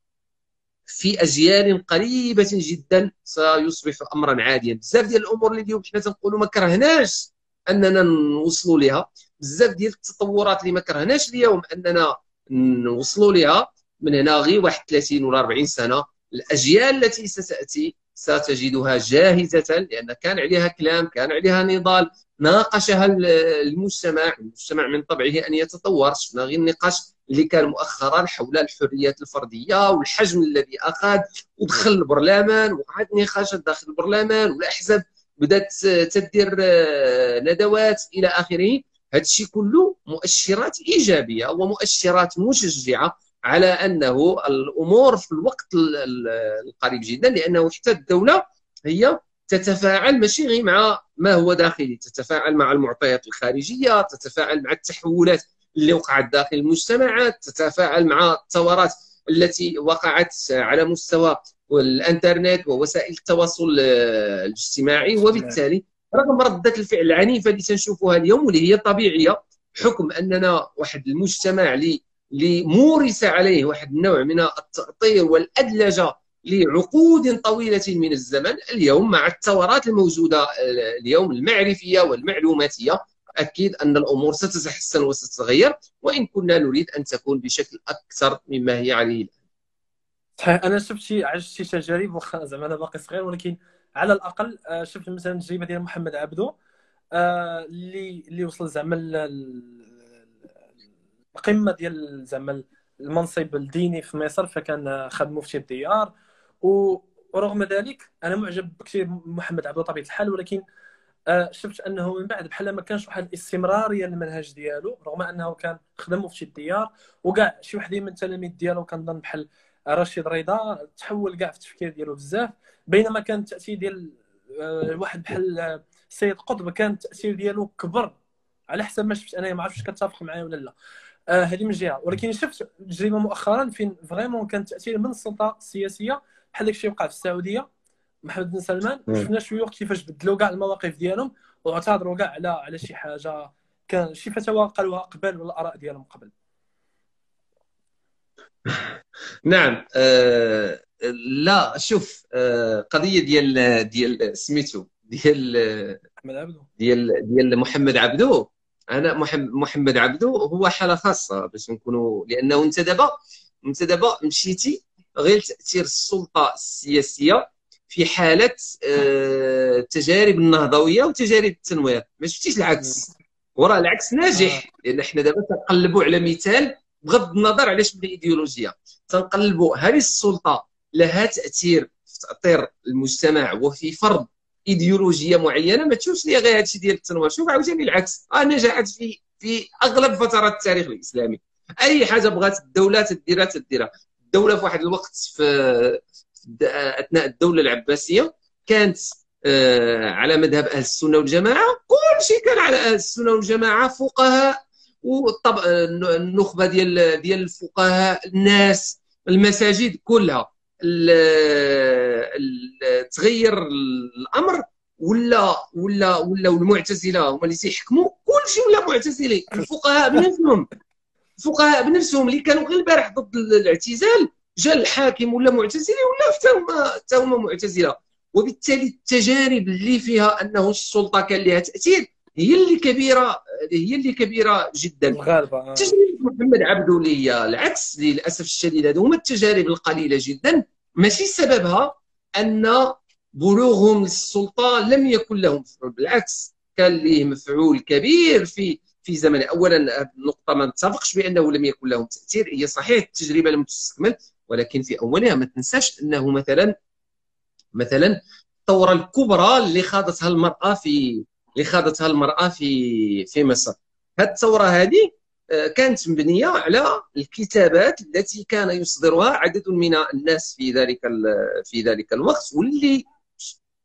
في اجيال قريبة جدا سيصبح امرا عاديا. بزاف ديال الأمور اللي اليوم حنا تنقولوا ما كرهناش أننا نوصلوا لها. بزاف ديال التطورات اللي ما كرهناش اليوم أننا نوصلوا لها. من هنا غير واحد 30 ولا 40 سنة. الأجيال التي ستأتي ستجدها جاهزة لأن كان عليها كلام كان عليها نضال. ناقشها المجتمع المجتمع من طبعه أن يتطور. شفنا غير النقاش اللي كان مؤخرا حول الحريات الفردية والحجم الذي أخذ ودخل البرلمان وقعد نقاشات داخل البرلمان والأحزاب بدأت تدير آه، ندوات إلى آخره. هذا الشيء كله مؤشرات إيجابية ومؤشرات مشجعة على أنه الأمور في الوقت القريب جدا لأنه حتى الدولة هي تتفاعل ماشي غير مع ما هو داخلي تتفاعل مع المعطيات الخارجية تتفاعل مع التحولات اللي وقعت داخل المجتمعات تتفاعل مع الثورات التي وقعت على مستوى الإنترنت ووسائل التواصل الاجتماعي. وبالتالي رغم ردة الفعل العنيفة اللي تنشوفها اليوم واللي هي طبيعية حكم أننا واحد المجتمع اللي مورس عليه واحد النوع من التأطير والأدلجة لعقود طويلة من الزمن اليوم مع الثورات الموجودة اليوم المعرفية والمعلوماتية. أكيد أن الأمور ستتحسن وستتغير وإن كنا نريد أن تكون بشكل أكثر مما هي عليه الآن. أنا شفت شي عشت شي تجارب واخا زعما أنا باقي صغير ولكن على الأقل آه، شفت مثلا التجربه ديال محمد عبدو آه، اللي اللي وصل زعما القمة ديال زعما المنصب الديني في مصر فكان خد مفتي الديار ورغم ذلك أنا معجب كثير بمحمد عبدو بطبيعه الحال ولكن آه، شفت أنه من بعد بحال ما كانش واحد الاستمراريه للمنهج ديالو رغم أنه كان خدم مفتي الديار وكاع شي وحدين من التلاميذ ديالو كنظن بحال رشيد رضا تحول كاع في التفكير ديالو بزاف. بينما كان التأثير ديال آه، واحد بحال السيد قطب كان التأثير ديالو كبر على حسب ما شفت أنا ما عرفتش كتفق معايا ولا لا. آه هذه من جهة. ولكن شفت تجربه مؤخرا فين فريمون كان التاثير من السلطة السياسية بحال داكشي وقع في السعودية. محمد بن سلمان شفنا شوية وقت كيفاش بدلوا كاع المواقف ديالهم واعتذروا كاع على على شي حاجة. كان شي فتوى قالوها قبل ولا الآراء ديالهم قبل؟ نعم آه لا شوف آه قضية ديال ديال سميتو ديال محمد عبدو ديال ديال محمد عبدو أنا محمد عبدو هو حالة خاصة باش نكونوا لأنه أنت دابا أنت دابا مشيتي غير تأثير السلطة السياسية في حالة التجارب آه، النهضوية وتجارب التنوير. ما شفتيش العكس؟ وراه العكس ناجح. لأن حنا دابا تنقلبوا على مثال بغض النظر علاش من الايديولوجيا تنقلبوا هذه السلطة لها تأثير في تأطير المجتمع وفي فرض إيديولوجية معينة ما تشوفش لي غير هادشي ديال التنوير. شوف عاوتاني العكس. آه نجحت في في أغلب فترات التاريخ الإسلامي. أي حاجة بغات الدولة تديرها تديرها. الدولة في واحد الوقت في أثناء الدولة العباسية كانت آه، على مذهب أهل السنة والجماعة. كل شيء كان على أهل السنة والجماعة فقهاء والطب... النخبة ديال ديال الفقهاء الناس المساجد كلها. تغير الأمر ولا ولا ولا المعتزلة هما اللي تيحكموا كلشي ولا معتزلي الفقهاء بنفسهم. الفقهاء بنفسهم اللي كانوا غير البارح ضد الاعتزال جا الحاكم ولا معتزلي ولا حتى هما حتى هما معتزلة. وبالتالي التجارب اللي فيها أنه السلطة كان لها تأثير هي اللي كبيره هي اللي كبيرة جدا. الغالبة آه. تجربه محمد عبدو اللي هي العكس للأسف الشديد هذو هما التجارب القليلة جدا. ماشي سببها أن بلوغهم للسلطه لم يكن لهم مفعول بالعكس كان ليه مفعول كبير في في زمن اولا النقطه ما نتفقش بأنه لم يكن لهم تأثير هي صحيح التجربة لم تستكمل ولكن في أولها ما تنساش أنه مثلا مثلا الثورة الكبرى اللي خاضتها المرأة في اللي خاضتها المرأة في في مصر. هذه الثورة هذه كانت مبنية على الكتابات التي كان يصدرها عدد من الناس في ذلك في ذلك الوقت واللي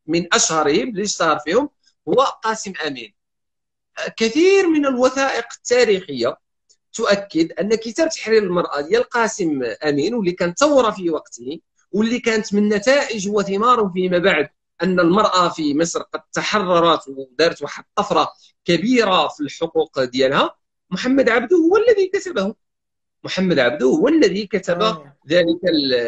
من أشهرهم اللي اشتهر فيهم هو قاسم أمين. آه، كثير من الوثائق التاريخية تؤكد أن كتاب تحرير المرأة ديال قاسم أمين واللي كان ثوره في وقته واللي كانت من نتائج وثمار فيما بعد أن المرأة في مصر قد تحررت ودارت واحد الطفره كبيرة في الحقوق ديالها. محمد عبده هو الذي كتبه. محمد عبده هو الذي كتب آه. ذلك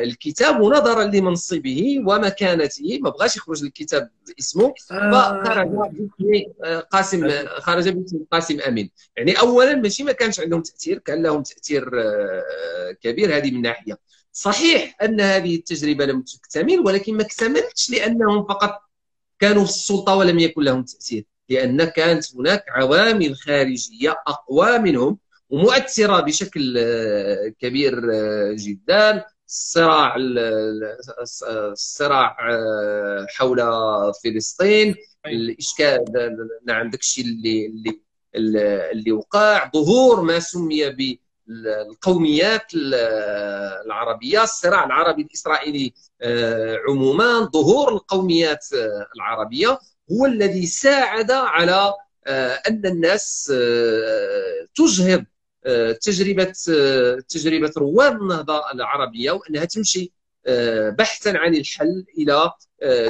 الكتاب ونظرا لمنصبه ومكانته. ما بغاش يخرج الكتاب اسمه آه. فخرج باسم قاسم خرج باسم قاسم أمين. يعني اولا ماشي ما كانش عندهم تأثير كان لهم تأثير آه، كبير. هذه من ناحية. صحيح أن هذه التجربة لم تكتمل ولكن ما اكتملتش لأنهم فقط كانوا في السلطة ولم يكن لهم تأثير. لأن كانت هناك عوامل خارجية أقوى منهم ومؤثرة بشكل آه، كبير آه، جدا. الصراع الصراع آه، حول فلسطين. الإشكال نعم داك الشيء اللي اللي اللي وقع. ظهور ما سمي ب القوميات العربية الصراع العربي الإسرائيلي عموما. ظهور القوميات العربية. هو الذي ساعد على آه، أن الناس تجهض تجربة تجربة رواد النهضة العربية وأنها تمشي بحثا عن الحل إلى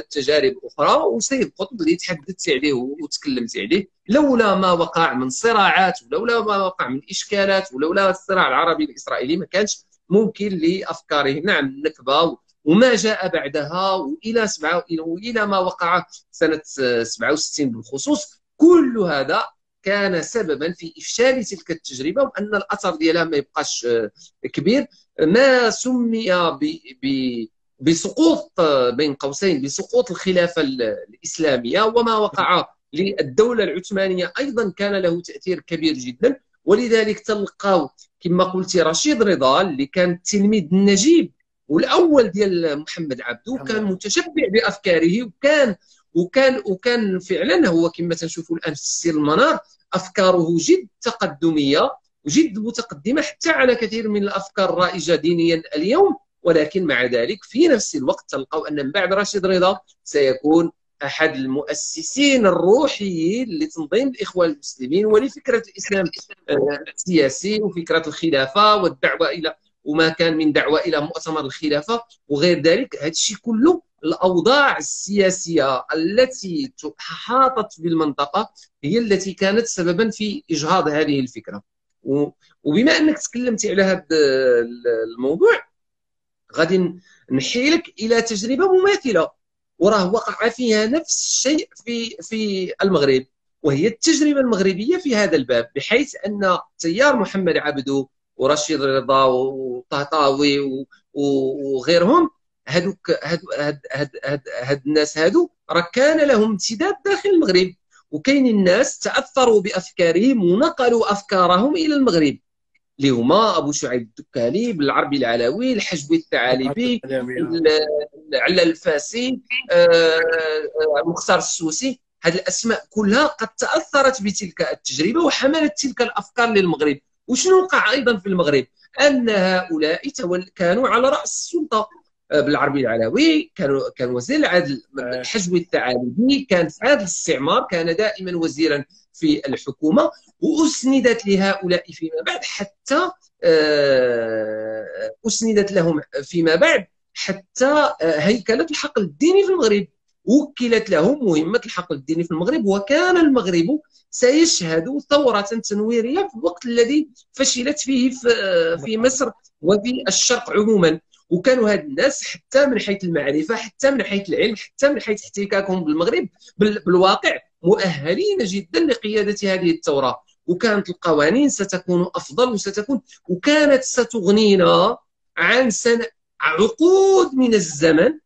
تجارب أخرى. وسيد قطب اللي تحدثت عليه وتكلمت عليه. لولا ما وقع من صراعات ولولا ما وقع من إشكالات ولولا الصراع العربي الإسرائيلي ما كانش ممكن لأفكاره. نعم النكبه وما جاء بعدها وإلى سبعة والى ما وقع سنة 67 بالخصوص. كل هذا كان سببا في إفشال تلك التجربة وأن الأثر ديالها ما يبقاش كبير. ما سمي ب بسقوط بين قوسين بسقوط الخلافة الإسلامية وما وقع للدولة العثمانية. أيضا كان له تأثير كبير جدا. ولذلك تلقاو كما قلتي رشيد رضا اللي كان تلميذ النجيب والأول ديال محمد عبدو كان متشبع بأفكاره وكان وكان وكان فعلا هو كما تنشوفوا الآن في السير المنار أفكاره جد تقدمية وجد متقدمة حتى على كثير من الأفكار الرائجة دينيا اليوم. ولكن مع ذلك في نفس الوقت تلقاو أن من بعد رشيد رضا سيكون أحد المؤسسين الروحيين لتنظيم الإخوان المسلمين ولفكرة الإسلام السياسي وفكرة الخلافة والدعوة إلى وما كان من دعوة إلى مؤتمر الخلافة وغير ذلك هذا الشيء كله الأوضاع السياسية التي حاطت بالمنطقة هي التي كانت سببا في إجهاض هذه الفكرة. وبما أنك تكلمتي على هذا الموضوع غادي نحيلك إلى تجربة مماثلة وراه وقع فيها نفس الشيء في في المغرب وهي التجربة المغربية في هذا الباب بحيث أن تيار محمد عبدو ورشيد رضا وطهطاوي وغيرهم هذوك هاد هاد هاد هاد, هاد الناس هادو راه كان لهم امتداد داخل المغرب وكاين الناس تأثروا بأفكارهم ونقلوا أفكارهم إلى المغرب. اللي هما أبو شعيب الدكاني بالعربي العلوي الحجبي الثعالبي علال الفاسي آه، آه، مختار السوسي. هذه الأسماء كلها قد تأثرت بتلك التجربة وحملت تلك الأفكار للمغرب. وشنو وقع أيضا في المغرب؟ أن هؤلاء كانوا على رأس السلطة آه، بالعربي العلوي كان كان وزير العدل الحجبي الثعالبي كان في هذا الاستعمار كان دائما وزيرا في الحكومة وأسندت لهؤلاء فيما بعد حتى آه، أسندت لهم فيما بعد حتى هيكلة الحقل الديني في المغرب. وكلت له مهمة الحقل الديني في المغرب وكان المغرب سيشهد ثورة تنويرية في الوقت الذي فشلت فيه في مصر وفي الشرق عموما. وكانوا هاد الناس حتى من حيث المعرفة حتى من حيث العلم حتى من حيث احتكاكهم بالمغرب بالواقع مؤهلين جدا لقيادة هذه الثورة. وكانت القوانين ستكون أفضل وستكون وكانت ستغنينا عن سنة عقود من الزمن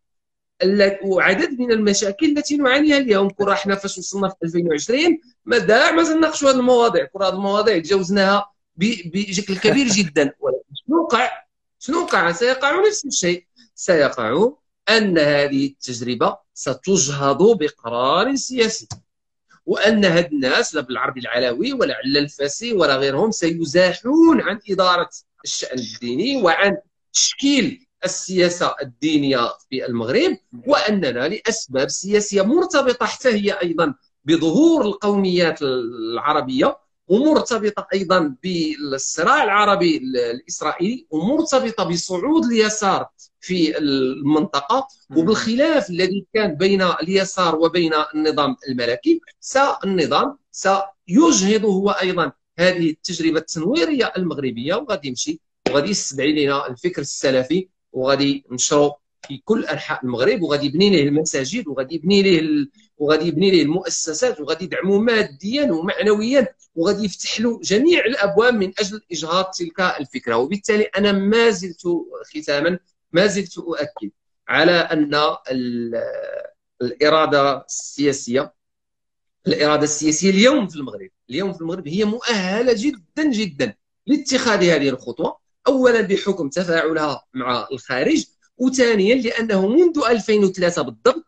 وعدد من المشاكل التي نعانيها اليوم. كرة إحنا فاش وصلنا في 2020 ما ما نناقشوا هذه المواضيع. كرة هذه المواضيع تجاوزناها بشكل كبير جدا. ولكن شنو وقع شنو وقع سيقع نفس الشيء. سيقع أن هذه التجربة ستجهض بقرار سياسي وأن هاد الناس لا بالعربي العلوي ولا على الفاسي ولا غيرهم سيزاحون عن إدارة الشأن الديني وعن تشكيل السياسة الدينية في المغرب وأننا لأسباب سياسية مرتبطة حتى هي أيضا بظهور القوميات العربية ومرتبطة أيضا بالصراع العربي الإسرائيلي ومرتبطة بصعود اليسار في المنطقة وبالخلاف الذي كان بين اليسار وبين النظام الملكي النظام سيجهض هو أيضا هذه التجربة التنويرية المغربية وغادي يمشي وغادي يستدعي لنا الفكر السلفي وغادي نشرو في كل أنحاء المغرب وغادي يبني ليه المساجد وغادي يبني ليه ال... وغادي يبني ليه المؤسسات وغادي يدعمه ماديا ومعنويا وغادي يفتح له جميع الأبواب من أجل إجهاض تلك الفكرة. وبالتالي أنا ما زلت ختاما ما زلت أؤكد على أن الإرادة السياسية الإرادة السياسية اليوم في المغرب اليوم في المغرب هي مؤهلة جدا جدا لاتخاذ هذه الخطوة. اولا بحكم تفاعلها مع الخارج وثانيا لأنه منذ 2003 بالضبط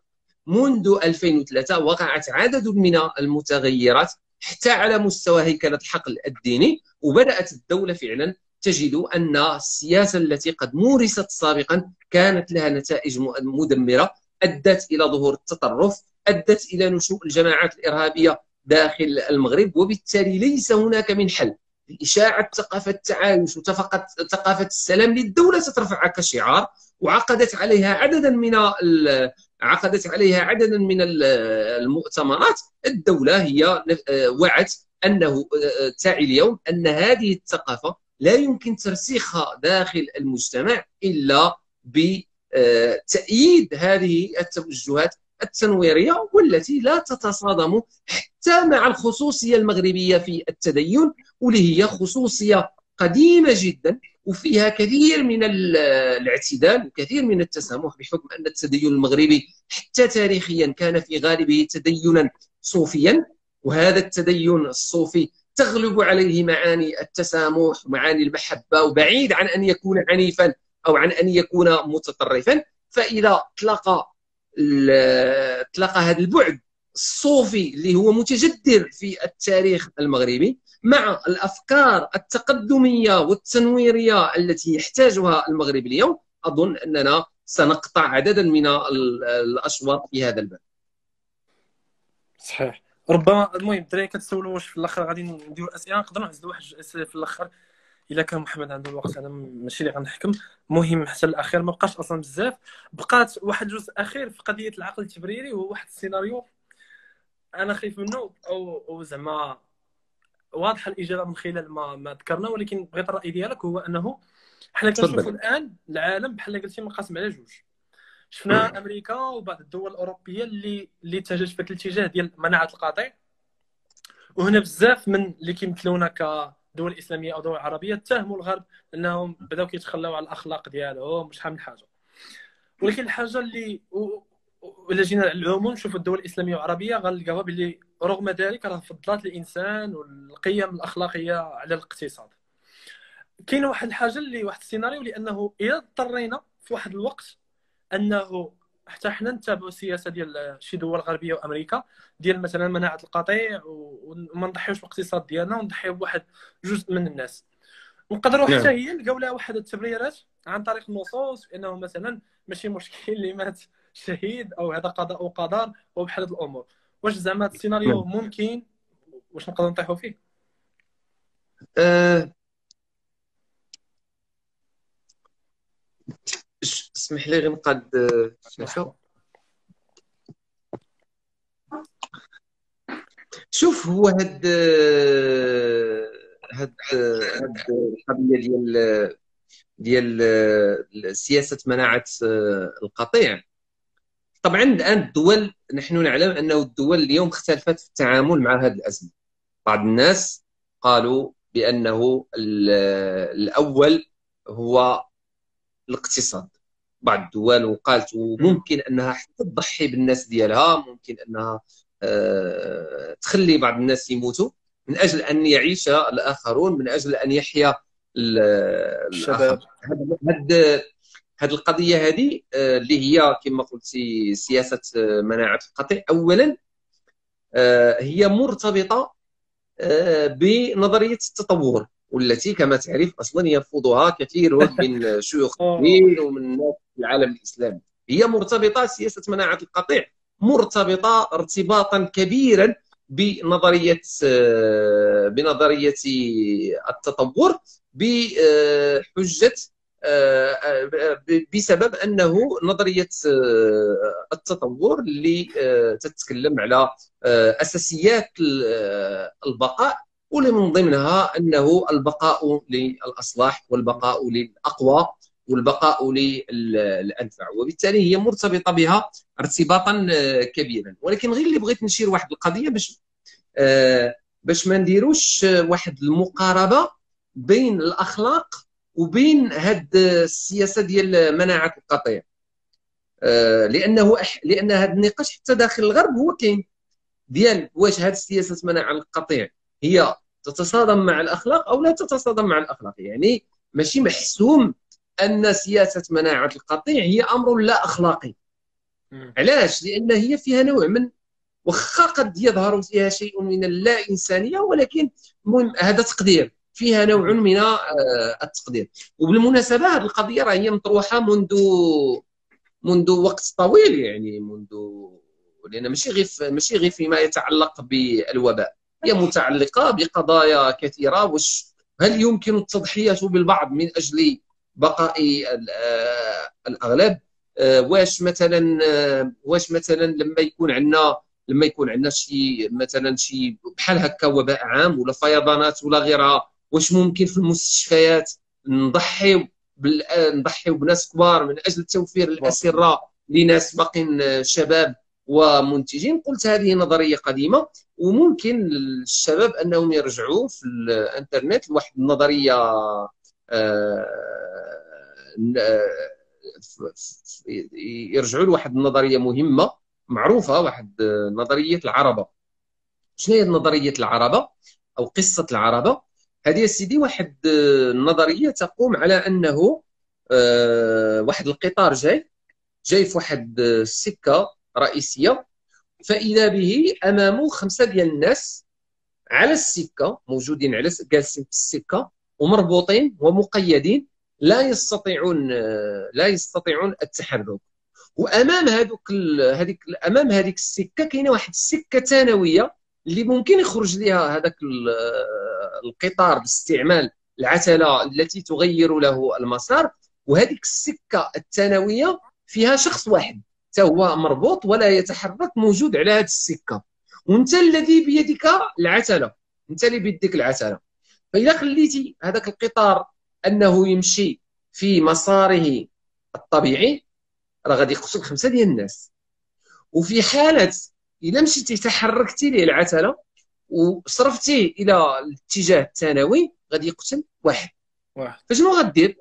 منذ 2003 وقعت عدد من المتغيرات حتى على مستوى هيكلة الحقل الديني وبدأت الدولة فعلا تجد أن السياسة التي قد مورست سابقا كانت لها نتائج مدمرة أدت إلى ظهور التطرف أدت إلى نشوء الجماعات الإرهابية داخل المغرب وبالتالي ليس هناك من حل. لاشاعه ثقافة التعايش وثقافه السلام للدولة سترفعها كشعار وعقدت عليها عددا من عقدت عليها عددا من المؤتمرات. الدولة هي وعت أنه تعي اليوم أن هذه الثقافة لا يمكن ترسيخها داخل المجتمع إلا بتأييد هذه التوجهات التنويرية والتي لا تتصادم حتى مع الخصوصية المغربية في التدين واللي هي خصوصية قديمة جدا وفيها كثير من الاعتدال وكثير من التسامح بحكم أن التدين المغربي حتى تاريخيا كان في غالبه تدينا صوفيا وهذا التدين الصوفي تغلب عليه معاني التسامح ومعاني المحبة وبعيد عن أن يكون عنيفا أو عن أن يكون متطرفا فإذا تلقى تلقى هذا البعد الصوفي اللي هو متجذر في التاريخ المغربي مع الأفكار التقدمية والتنويرية التي يحتاجها المغرب اليوم. أظن أننا سنقطع عددا من الأشواط في هذا الباب. صحيح. ربما المهم الدراري كتسولوا واش في الأخر غادي نديروا أسئلة؟ نقدروا نهزوا واحد الاسئله في الأخر. إلا كان محمد عنده الوقت أنا ماشي اللي غنحكم. مهم حتى الأخير ما بقاش أصلا بزاف. بقات واحد الجزء أخير في قضية العقل التبريري وهو واحد السيناريو أنا خايف منه أو أو زعما واضحة الإجابة من خلال ما ما ذكرنا ولكن بغيت الرأي ديالك هو أنه حنا كنشوفوا الآن العالم بحال قلتي منقسم على جوج. شفنا أمريكا وبعض الدول الأوروبية اللي اللي اتجهت في الاتجاه ديال مناعة القطيع وهنا بزاف من اللي كيمثلونا كدول إسلامية أو دول عربية اتهموا الغرب إنهم بداو كيتخلاو على الأخلاق ديالهم وشحال من حاجة. ولكن الحاجة اللي الا جينا العموم نشوفوا الدول الإسلامية والعربية غنلقاوها باللي رغم ذلك راه فضلات الإنسان والقيم الأخلاقية على الاقتصاد. كاين واحد الحاجة اللي واحد السيناريو لأنه إذا اضطرينا في واحد الوقت أنه حتى حنا نتابعوا السياسة ديال شي دول غربية وامريكا ديال مثلا مناعة القطيع وما نضحيوش بالاقتصاد ديالنا ونضحيو بواحد جزء من الناس نقدروا حتى نعم. هي نلقاو لها واحد التبريرات عن طريق النصوص بأنه مثلا ماشي مشكل اللي مات شهيد أو هذا قضاء وقدر وبحال هذه الأمور واش زعما هذا السيناريو نعم. ممكن واش نقدر نطيحوا فيه أه... اسمح لي غير نقاد الشاشه شوف هو هاد هاد هاد القضية ديال ديال سياسة مناعة القطيع. طبعا الآن الدول نحن نعلم أنه الدول اليوم اختلفت في التعامل مع هذه الأزمة. بعض الناس قالوا بأنه الأول هو الاقتصاد. بعض الدول وقالت ممكن أنها حتى تضحي بالناس ديالها ممكن أنها آه، تخلي بعض الناس يموتوا من أجل أن يعيش الآخرون من أجل أن يحيا الشباب. هذه هذه القضية هذه آه، اللي هي كما قلتي سياسة آه، مناعة القطيع. اولا هي مرتبطة بنظرية التطور. والتي كما تعرف أصلا يرفضها كثير من شيوخ الدين ومن الناس في العالم الإسلامي. هي مرتبطة سياسة مناعة القطيع مرتبطة ارتباطا كبيرا بنظرية بنظرية التطور بحجة بسبب أنه نظرية التطور اللي تتكلم على أساسيات البقاء ومن ضمنها أنه البقاء للأصلاح والبقاء للأقوى والبقاء للانفع وبالتالي هي مرتبطة بها ارتباطا آه، كبيرا. ولكن غير اللي بغيت نشير واحد القضية باش آه، باش ما نديروش واحد المقاربة بين الأخلاق وبين هاد السياسة ديال مناعة القطيع. آه، لأنه لأن هذا النقاش حتى داخل الغرب هو كاين ديال واش هاد السياسة مناعة القطيع هي تتصادم مع الأخلاق أو لا تتصادم مع الأخلاق. يعني ماشي محسوم أن سياسة مناعة القطيع هي أمر لا أخلاقي. علاش؟ لأن هي فيها نوع من واخا قد يظهر فيها شيء من اللا إنسانية ولكن المهم هذا تقدير. فيها نوع من آه، التقدير. وبالمناسبة هذه القضية راه هي مطروحة منذ منذ وقت طويل يعني منذ لأن ماشي غير ماشي غير فيما يتعلق بالوباء. هي متعلقة بقضايا كثيرة وش هل يمكن التضحية بالبعض من أجل بقاء آه، الأغلب؟ آه، واش مثلا آه، واش مثلا لما يكون عندنا لما يكون عندنا شي مثلا شي بحال هكا وباء عام ولا فيضانات ولا غيرها واش ممكن في المستشفيات نضحيو نضحيو بناس كبار من أجل توفير الأسرة لناس باقين شباب؟ ومنتجين. قلت هذه نظرية قديمة وممكن للشباب أنهم يرجعوا في الإنترنت لواحد النظرية آه، يرجعوا لواحد النظرية مهمة معروفة واحد نظرية العربة. شنو هي نظرية العربة؟ أو قصة العربة؟ هذه سيدي واحد النظريه تقوم على أنه آه، واحد القطار جاي جاي في واحد السكه رئيسية. فإذا به امامه خمسة ديال الناس على السكة موجودين على جالسين في السكة ومربوطين ومقيدين لا يستطيعون لا يستطيعون التحرك. وأمام هذوك هذيك أمام هذيك السكة كاينة واحد السكة ثانوية اللي ممكن يخرج لها هذاك القطار باستعمال العتلة التي تغير له المسار. وهذيك السكة الثانوية فيها شخص واحد. حتى هو مربوط ولا يتحرك موجود على هذه السكة. وانت الذي بيدك العتله انت اللي بيدك العتله فإذا خليتي هذاك القطار أنه يمشي في مساره الطبيعي راه غادي يقتل خمسة ديال الناس. وفي حالة إلا مشيتي تحركتي ليه العتله وصرفتيه إلى الاتجاه الثانوي غادي يقتل واحد. واحد. فشنو غدير؟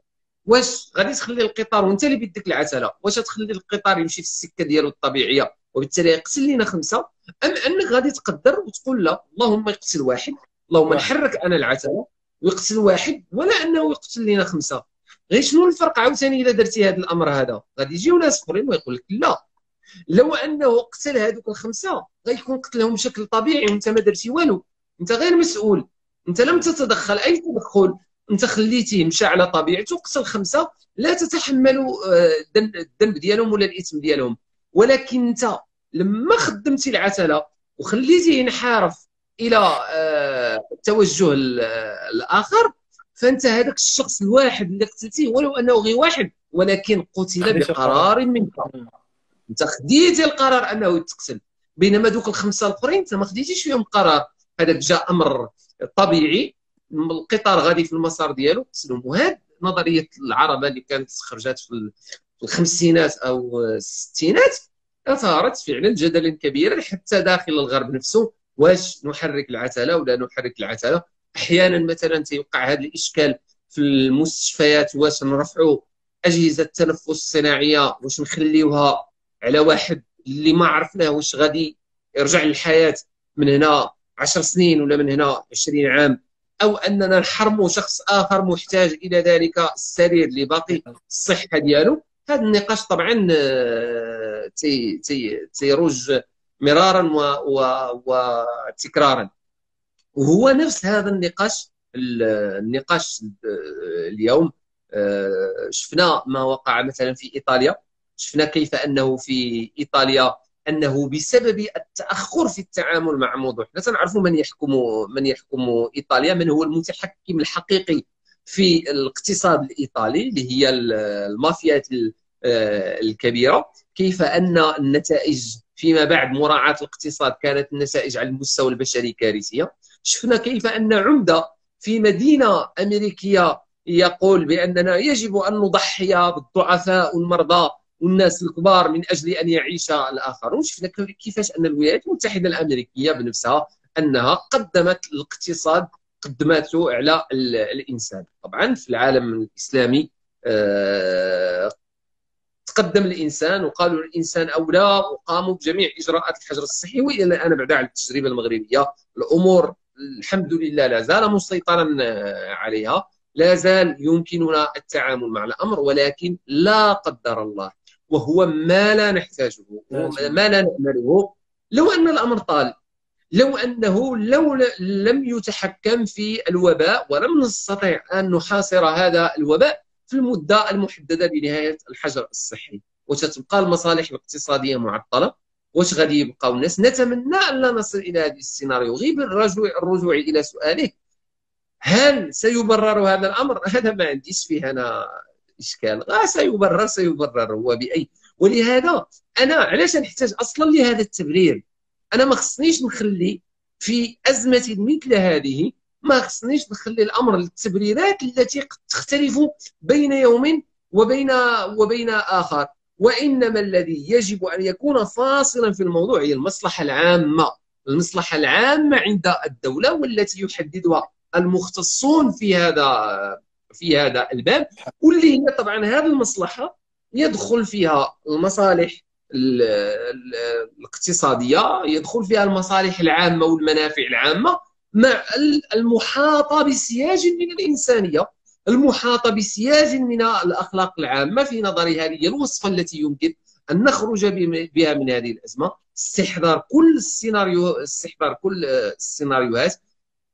واش غادي تخلي القطار وانت اللي بيدك العتله واش تخلي القطار يمشي في السكة ديالو الطبيعية وبالتالي يقتل لنا خمسة؟ أم أنك غادي تقدر وتقول لا اللهم يقتل واحد اللهم نحرك أنا العتله ويقتل واحد ولا أنه يقتل لنا خمسة. غير شنو الفرق عاوتاني إلا درتي هذا الأمر هذا؟ غادي يجيو ناس أخرين ويقول لك لا. لو أنه قتل هذوك الخمسة غيكون قتلهم بشكل طبيعي وأنت ما درتي والو. أنت غير مسؤول. أنت لم تتدخل أي تدخل انت خليتيه مشى على طبيعته قتل خمسة لا تتحمل آه، الذنب ديالهم ولا الإثم ديالهم. ولكن انت لما خدمتي العتلة وخليتيه ينحرف إلى آه، التوجه الآخر فأنت هذاك الشخص الواحد اللي قتلتيه ولو أنه غير واحد ولكن قتل بقرار منك. انت خديتي القرار أنه يتقتل. بينما دوك الخمسة الأخرين أنت ما خديتيش فيهم قرار. هذاك جاء أمر طبيعي. القطار غادي في المسار ديالو قتلهم وهاد نظرية العربة اللي كانت خرجت في الخمسينات أو الستينات أثارت فعلا جدلا كبيرا حتى داخل الغرب نفسه. واش نحرك العتله ولا نحرك العتله أحيانا مثلا تيوقع هذا الإشكال في المستشفيات واش نرفعوا أجهزة التنفس الصناعية واش نخليوها على واحد اللي ما عرفناه واش غادي يرجع للحياة من هنا 10 سنين ولا من هنا 20 عام؟ أو أننا نحرموا شخص آخر محتاج إلى ذلك السرير اللي باقي الصحة ديالو. هذا النقاش طبعا آه، تي تي تيروج مرارا وتكرارا وهو نفس هذا النقاش ال- النقاش آه، اليوم آه، شفنا ما وقع مثلا في إيطاليا. شفنا كيف أنه في إيطاليا أنه بسبب التأخر في التعامل مع موضوع. حنا تنعرفوا من يحكم من يحكم إيطاليا من هو المتحكم الحقيقي في الاقتصاد الإيطالي اللي هي ال- المافيات ال- آه، الكبيرة. كيف أن النتائج فيما بعد مراعاة الاقتصاد كانت النتائج على المستوى البشري كارثية. شفنا كيف أن عمدة في مدينة أمريكية يقول بأننا يجب أن نضحي بالضعفاء والمرضى والناس الكبار من أجل أن يعيش الاخرون شفنا كيفاش أن الولايات المتحدة الأمريكية بنفسها أنها قدمت الاقتصاد قدمته على ال- الإنسان. طبعا في العالم الإسلامي آه، تقدم الإنسان وقالوا الإنسان أولى وقاموا بجميع إجراءات الحجر الصحي وإلى الآن بعد على التجربة المغربية الأمور الحمد لله لا زال مسيطرا آه، عليها. لا زال يمكننا التعامل مع الأمر ولكن لا قدر الله. وهو ما لا نحتاجه ما لا نأمله. لو أن الأمر طال لو أنه لو لم يتحكم في الوباء ولم نستطع أن نحاصر هذا الوباء في المدة المحددة بنهايه الحجر الصحي. وتتبقى المصالح الاقتصادية معطلة. واش غادي يبقاو الناس؟ نتمنى أن لا نصل إلى هذا السيناريو. غير بالرجوع الرجوع إلى سؤاله. هل سيبرر هذا الأمر؟ هذا ما عنديش فيه أنا إشكال. آه سيبرر سيبرر. هو باي ولهذا أنا علاش نحتاج أصلا لهذا التبرير؟ أنا ما خصنيش نخلي في أزمة مثل هذه ما خصنيش نخلي الأمر للتبريرات التي قد تختلف بين يوم وبين وبين آخر. وإنما الذي يجب أن يكون فاصلا في الموضوع هي المصلحة العامة. المصلحة العامة عند الدولة والتي يحددها المختصون في هذا في هذا الباب واللي هي طبعا هذه المصلحة يدخل فيها المصالح ال- ال- الاقتصادية يدخل فيها المصالح العامة والمنافع العامة مع ال- المحاطة بسياج من الإنسانية المحاطة بسياج من الأخلاق العامة في نظري هذه هي الوصفة التي يمكن أن نخرج بها من هذه الأزمة. استحضار كل السيناريو استحضار كل السيناريوهات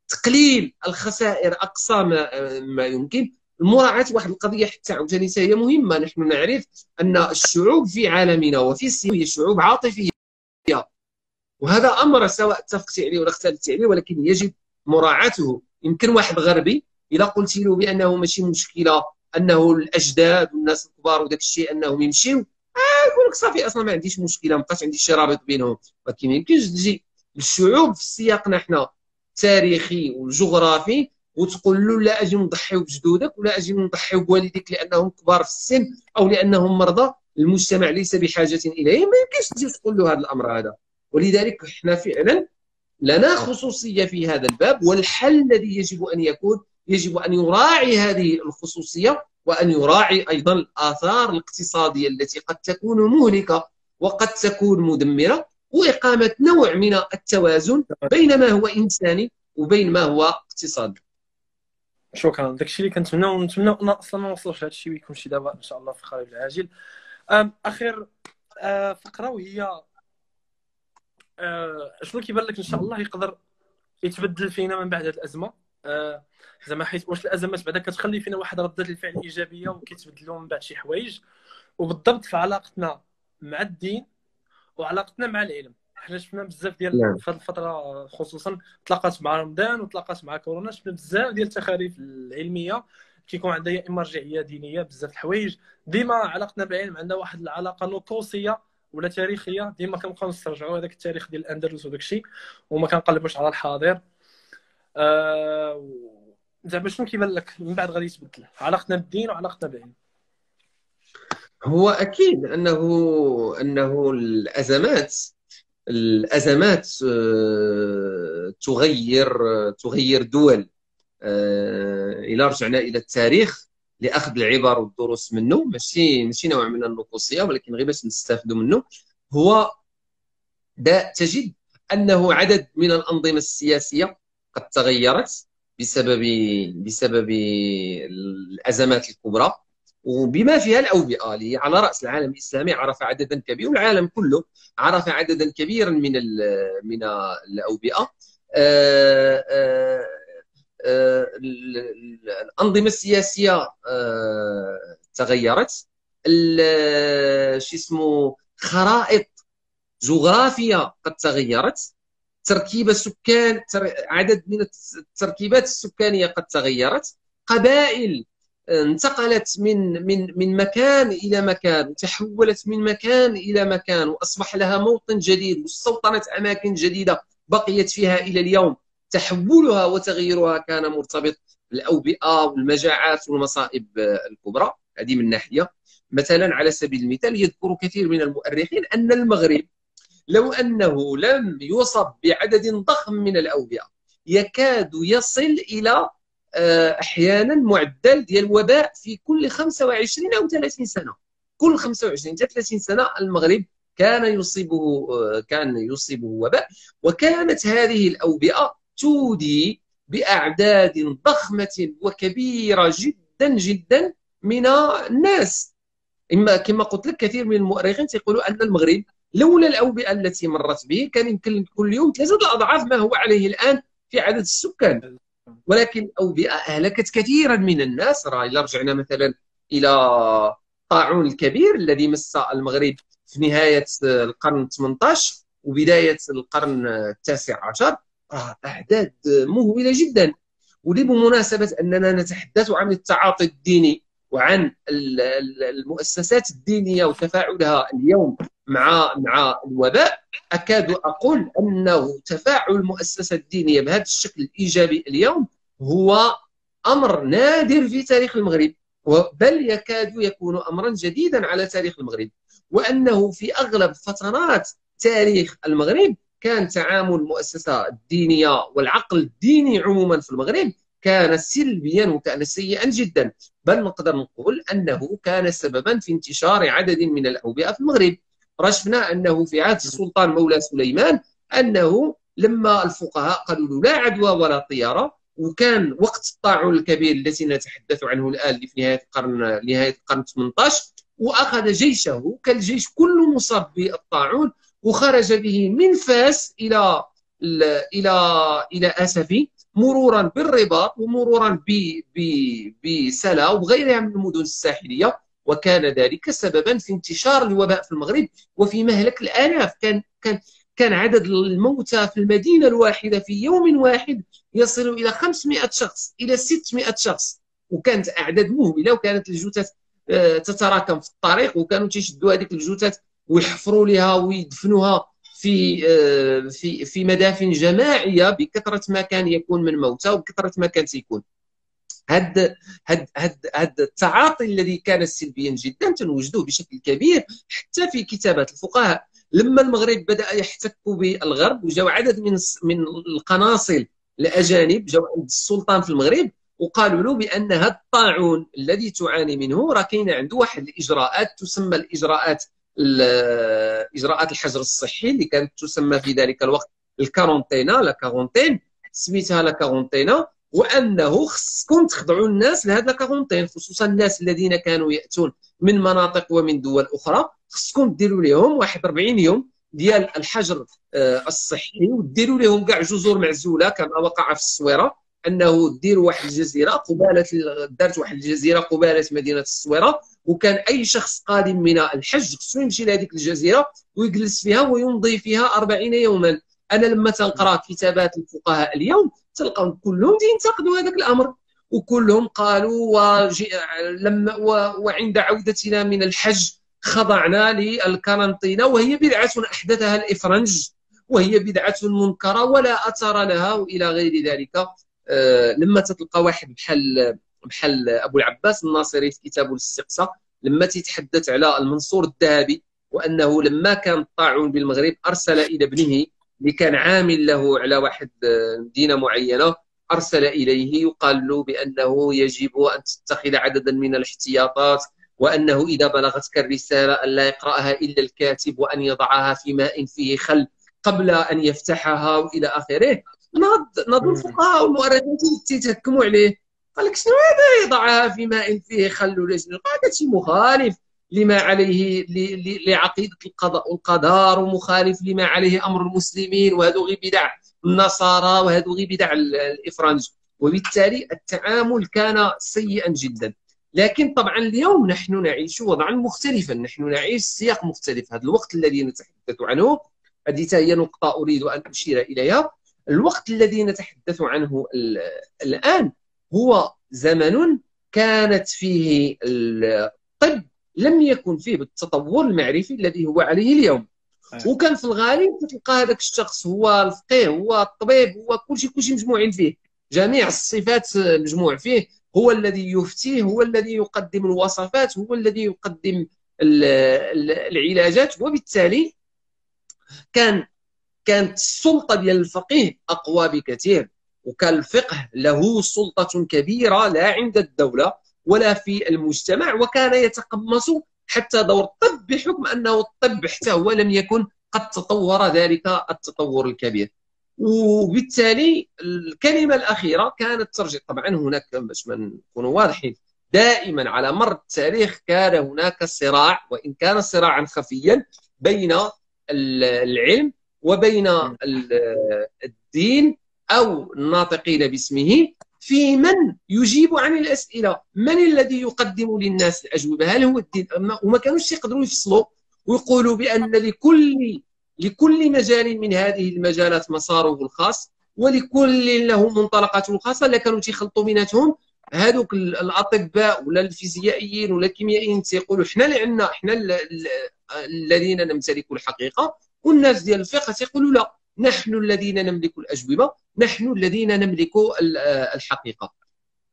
تقليل الخسائر أقصى ما, ما يمكن. مراعاة واحد القضية حتى عاوتاني هي مهمة. نحن نعرف أن الشعوب في عالمنا وفي السياسة هي شعوب عاطفية. وهذا أمر سواء اتفقت عليه ولا اختلفت عليه ولكن يجب مراعاته. يمكن واحد غربي إذا قلت له بأنه ماشي مشكلة أنه الأجداد والناس الكبار وداك الشيء أنهم يمشيو آه يقول لك صافي أصلا ما عنديش مشكلة ما بقاش عندي شي رابط بينهم. ولكن ما يمكنش تجي الشعوب في سياقنا حنا التاريخي والجغرافي وتقول له لا أجي نضحيو بجدودك ولا أجي نضحيو بوالديك لأنهم كبار في السن أو لأنهم مرضى المجتمع ليس بحاجة إليه. ما يمكنش تجي تقول له هذا الأمر هذا. ولذلك إحنا فعلا لنا خصوصية في هذا الباب والحل الذي يجب أن يكون يجب أن يراعي هذه الخصوصية وأن يراعي أيضا الآثار الاقتصادية التي قد تكون مهلكة وقد تكون مدمرة. وإقامة نوع من التوازن بين ما هو إنساني وبين ما هو اقتصادي. شكرا. داكشي اللي كنتمنى ونتمنى أصلا ما نوصلوش لهذا الشيء ويكون شي دابا إن شاء الله في القريب العاجل. اخر آه، فقرة وهي آه، شنو كيبان لك إن شاء الله يقدر يتبدل فينا من بعد هذه الأزمة؟ آه، زعما حيت واش الأزمات بعدا كتخلي فينا واحد رده الفعل إيجابية وكيتبدلوا من بعد شي حوايج. وبالضبط في علاقتنا مع الدين وعلاقتنا مع العلم. حنا شفنا بزاف ديال نعم. في هذه الفترة خصوصا تلاقات مع رمضان وتلاقات مع كورونا شفنا بزاف ديال التخاريف العلمية كيكون عندها يا اما مرجعيه دينية بزاف الحوايج. ديما علاقتنا بالعلم عندها واحد العلاقة نصوصيه ولا تاريخية. ديما كنبقاو نسترجعوا هذاك التاريخ ديال الأندلس وداك الشيء وما كنقلبوش على الحاضر. آه زعما شنو كيبان لك؟ من بعد غادي يتبدل. علاقتنا بالدين وعلاقتنا بالعلم. هو أكيد أنه أنه الأزمات الأزمات آه، تغير تغير دول آه، إلى رجعنا إلى التاريخ لأخذ العبر والدروس منه. ماشي ماشي نوع من النقوصية ولكن غير باش نستافدوا منه هو دا تجد أنه عدد من الأنظمة السياسية قد تغيرت بسبب بسبب الأزمات الكبرى. وبما فيها الأوبئة اللي على رأس العالم الإسلامي عرف عددا كبيرا والعالم كله عرف عددا كبيرا من من الأوبئة. آه، آه، آه، الأنظمة السياسية تغيرت. شو اسمه خرائط جغرافية قد تغيرت. تركيبه سكان عدد من التركيبات السكانية قد تغيرت. قبائل انتقلت من من من مكان إلى مكان وتحولت من مكان إلى مكان وأصبح لها موطن جديد واستوطنت أماكن جديدة بقيت فيها إلى اليوم. تحولها وتغييرها كان مرتبط بالأوبئة والمجاعات والمصائب الكبرى. هذه من ناحية. مثلا على سبيل المثال يذكر كثير من المؤرخين أن المغرب لو أنه لم يصب بعدد ضخم من الأوبئة يكاد يصل إلى آه، أحيانا معدل ديال الوباء في كل 25 أو 30 سنة. كل 25 حتى 30 سنة المغرب كان يصيبه آه، كان يصيبه وباء. وكانت هذه الأوبئة تودي بأعداد ضخمة وكبيرة جدا جدا من الناس. إما كما قلت لك كثير من المؤرخين يقولوا أن المغرب لولا الأوبئة التي مرت به كان يمكن كل يوم ثلاثة أضعاف ما هو عليه الآن في عدد السكان. ولكن الأوبئة أهلكت كثيرا من الناس. راه إلا رجعنا مثلا إلى الطاعون الكبير الذي مس المغرب في نهاية القرن 18 وبداية القرن التاسع عشر. راه أعداد مهولة جدا. ولي بمناسبة أننا نتحدث عن التعاطي الديني وعن المؤسسات الدينية وتفاعلها اليوم مع مع الوباء أكاد أقول أنه تفاعل المؤسسة الدينية بهذا الشكل الإيجابي اليوم هو أمر نادر في تاريخ المغرب بل يكاد يكون أمرا جديدا على تاريخ المغرب وأنه في أغلب فترات تاريخ المغرب كان تعامل المؤسسة الدينية والعقل الديني عموما في المغرب كان سلبيا وكان سيئا جدا. بل نقدر نقول أنه كان سببا في انتشار عدد من الأوبئة في المغرب. رشفنا أنه في عهد السلطان مولى سليمان أنه لما الفقهاء قالوا له لا عدوى ولا طيارة وكان وقت الطاعون الكبير الذي نتحدث عنه الآن في نهاية القرن نهاية القرن 18 وأخذ جيشه كالجيش كله مصاب بالطاعون وخرج به من فاس إلى إلى إلى آسفي. مرورا بالرباط ومرورا بسلا وغيرها من المدن الساحلية. وكان ذلك سببا في انتشار الوباء في المغرب وفي مهلك الآلاف. كان كان كان عدد الموتى في المدينة الواحدة في يوم واحد يصل إلى 500 شخص إلى 600 شخص. وكانت أعداد مهوله وكانت الجثث آه، تتراكم في الطريق. وكانوا تيشدوا هذيك الجثث ويحفروا لها ويدفنوها في آه، في في مدافن جماعية بكثرة ما كان يكون من موتى وبكثرة ما كان تيكون هاد هاد هاد هاد التعاطي الذي كان سلبيا جدا تنوجدوه بشكل كبير حتى في كتابات الفقهاء. لما المغرب بدأ يحتك بالغرب وجاو عدد من من القناصل الاجانب جاو عند السلطان في المغرب وقالوا له بان هذا الطاعون الذي تعاني منه راه عنده واحد الإجراءات تسمى الإجراءات إجراءات الحجر الصحي اللي كانت تسمى في ذلك الوقت الكارونتينا لا كارونتين سميتها لا كارونتينا وأنه خصكم تخضعوا الناس لهذا الكارونتين خصوصا الناس الذين كانوا يأتون من مناطق ومن دول أخرى. خصكم ديروا لهم واحد 40 يوم ديال الحجر آه، الصحي وديروا لهم كاع جزر معزولة كما وقع في الصويرة. أنه ديروا واحد الجزيرة قبالة دارت واحد الجزيرة قبالة مدينة الصويرة وكان أي شخص قادم من الحج خصو يمشي لهذيك الجزيرة ويجلس فيها ويمضي فيها 40 يوما. أنا لما تنقرا كتابات الفقهاء اليوم تلقاهم كلهم ينتقدوا هذاك الأمر. وكلهم قالوا لما وعند عودتنا من الحج خضعنا للكارنطينة وهي بدعة أحدثها الإفرنج وهي بدعة منكرة ولا أثر لها وإلى غير ذلك. لما تلقى واحد بحال بحال أبو العباس الناصري في كتابه الاستقصاء لما تيتحدث على المنصور الذهبي وأنه لما كان الطاعون بالمغرب أرسل إلى ابنه اللي كان عامل له على واحد آه، مدينة معينة أرسل إليه يقال له بأنه يجب أن تتخذ عددا من الاحتياطات وأنه إذا بلغتك الرسالة أن لا يقرأها إلا الكاتب وأن يضعها في ماء فيه خل قبل أن يفتحها وإلى آخره. ناض ناض الفقهاء والمؤرخين تيتهكموا عليه. قال لك شنو هذا يضعها في ماء فيه خل ولا شنو هذا شيء مخالف لما عليه لعقيدة القضاء والقدر ومخالف لما عليه أمر المسلمين وهذو غير بدع النصارى وهذو غير بدع الإفرنج وبالتالي التعامل كان سيئا جدا. لكن طبعا اليوم نحن نعيش وضعا مختلفا. نحن نعيش سياق مختلف. هذا الوقت الذي نتحدث عنه هذه هي نقطة أريد أن أشير إليها. الوقت الذي نتحدث عنه الآن هو زمن كانت فيه الطب لم يكن فيه بالتطور المعرفي الذي هو عليه اليوم. أيه. وكان في الغالب تلقى هذاك الشخص هو الفقيه هو الطبيب هو كل شيء كل شيء مجموعين فيه. جميع الصفات مجموع فيه. هو الذي يفتيه هو الذي يقدم الوصفات هو الذي يقدم العلاجات. وبالتالي كان كانت السلطة ديال الفقيه أقوى بكثير وكان الفقه له سلطة كبيرة لا عند الدولة ولا في المجتمع وكان يتقمص حتى دور الطب بحكم أنه الطب حتى هو لم يكن قد تطور ذلك التطور الكبير. وبالتالي الكلمة الأخيرة كانت ترجع طبعا هناك باش ما نكونوا واضحين دائما على مر التاريخ كان هناك صراع وإن كان صراعا خفيا بين العلم وبين الدين أو الناطقين باسمه في من يجيب عن الأسئلة. من الذي يقدم للناس الأجوبة؟ هل هو الدين وما كانوش يقدروا يفصلوا ويقولوا بأن لكل لكل مجال من هذه المجالات مساره الخاص ولكل له منطلقاته الخاصة. لا كانوا تيخلطوا بيناتهم. هذوك الأطباء ولا الفيزيائيين ولا الكيميائيين تيقولوا حنا اللي عندنا حنا الذين نمتلك الحقيقة. والناس ديال الفقه تيقولوا لا نحن الذين نملك الأجوبة نحن الذين نملك الحقيقة.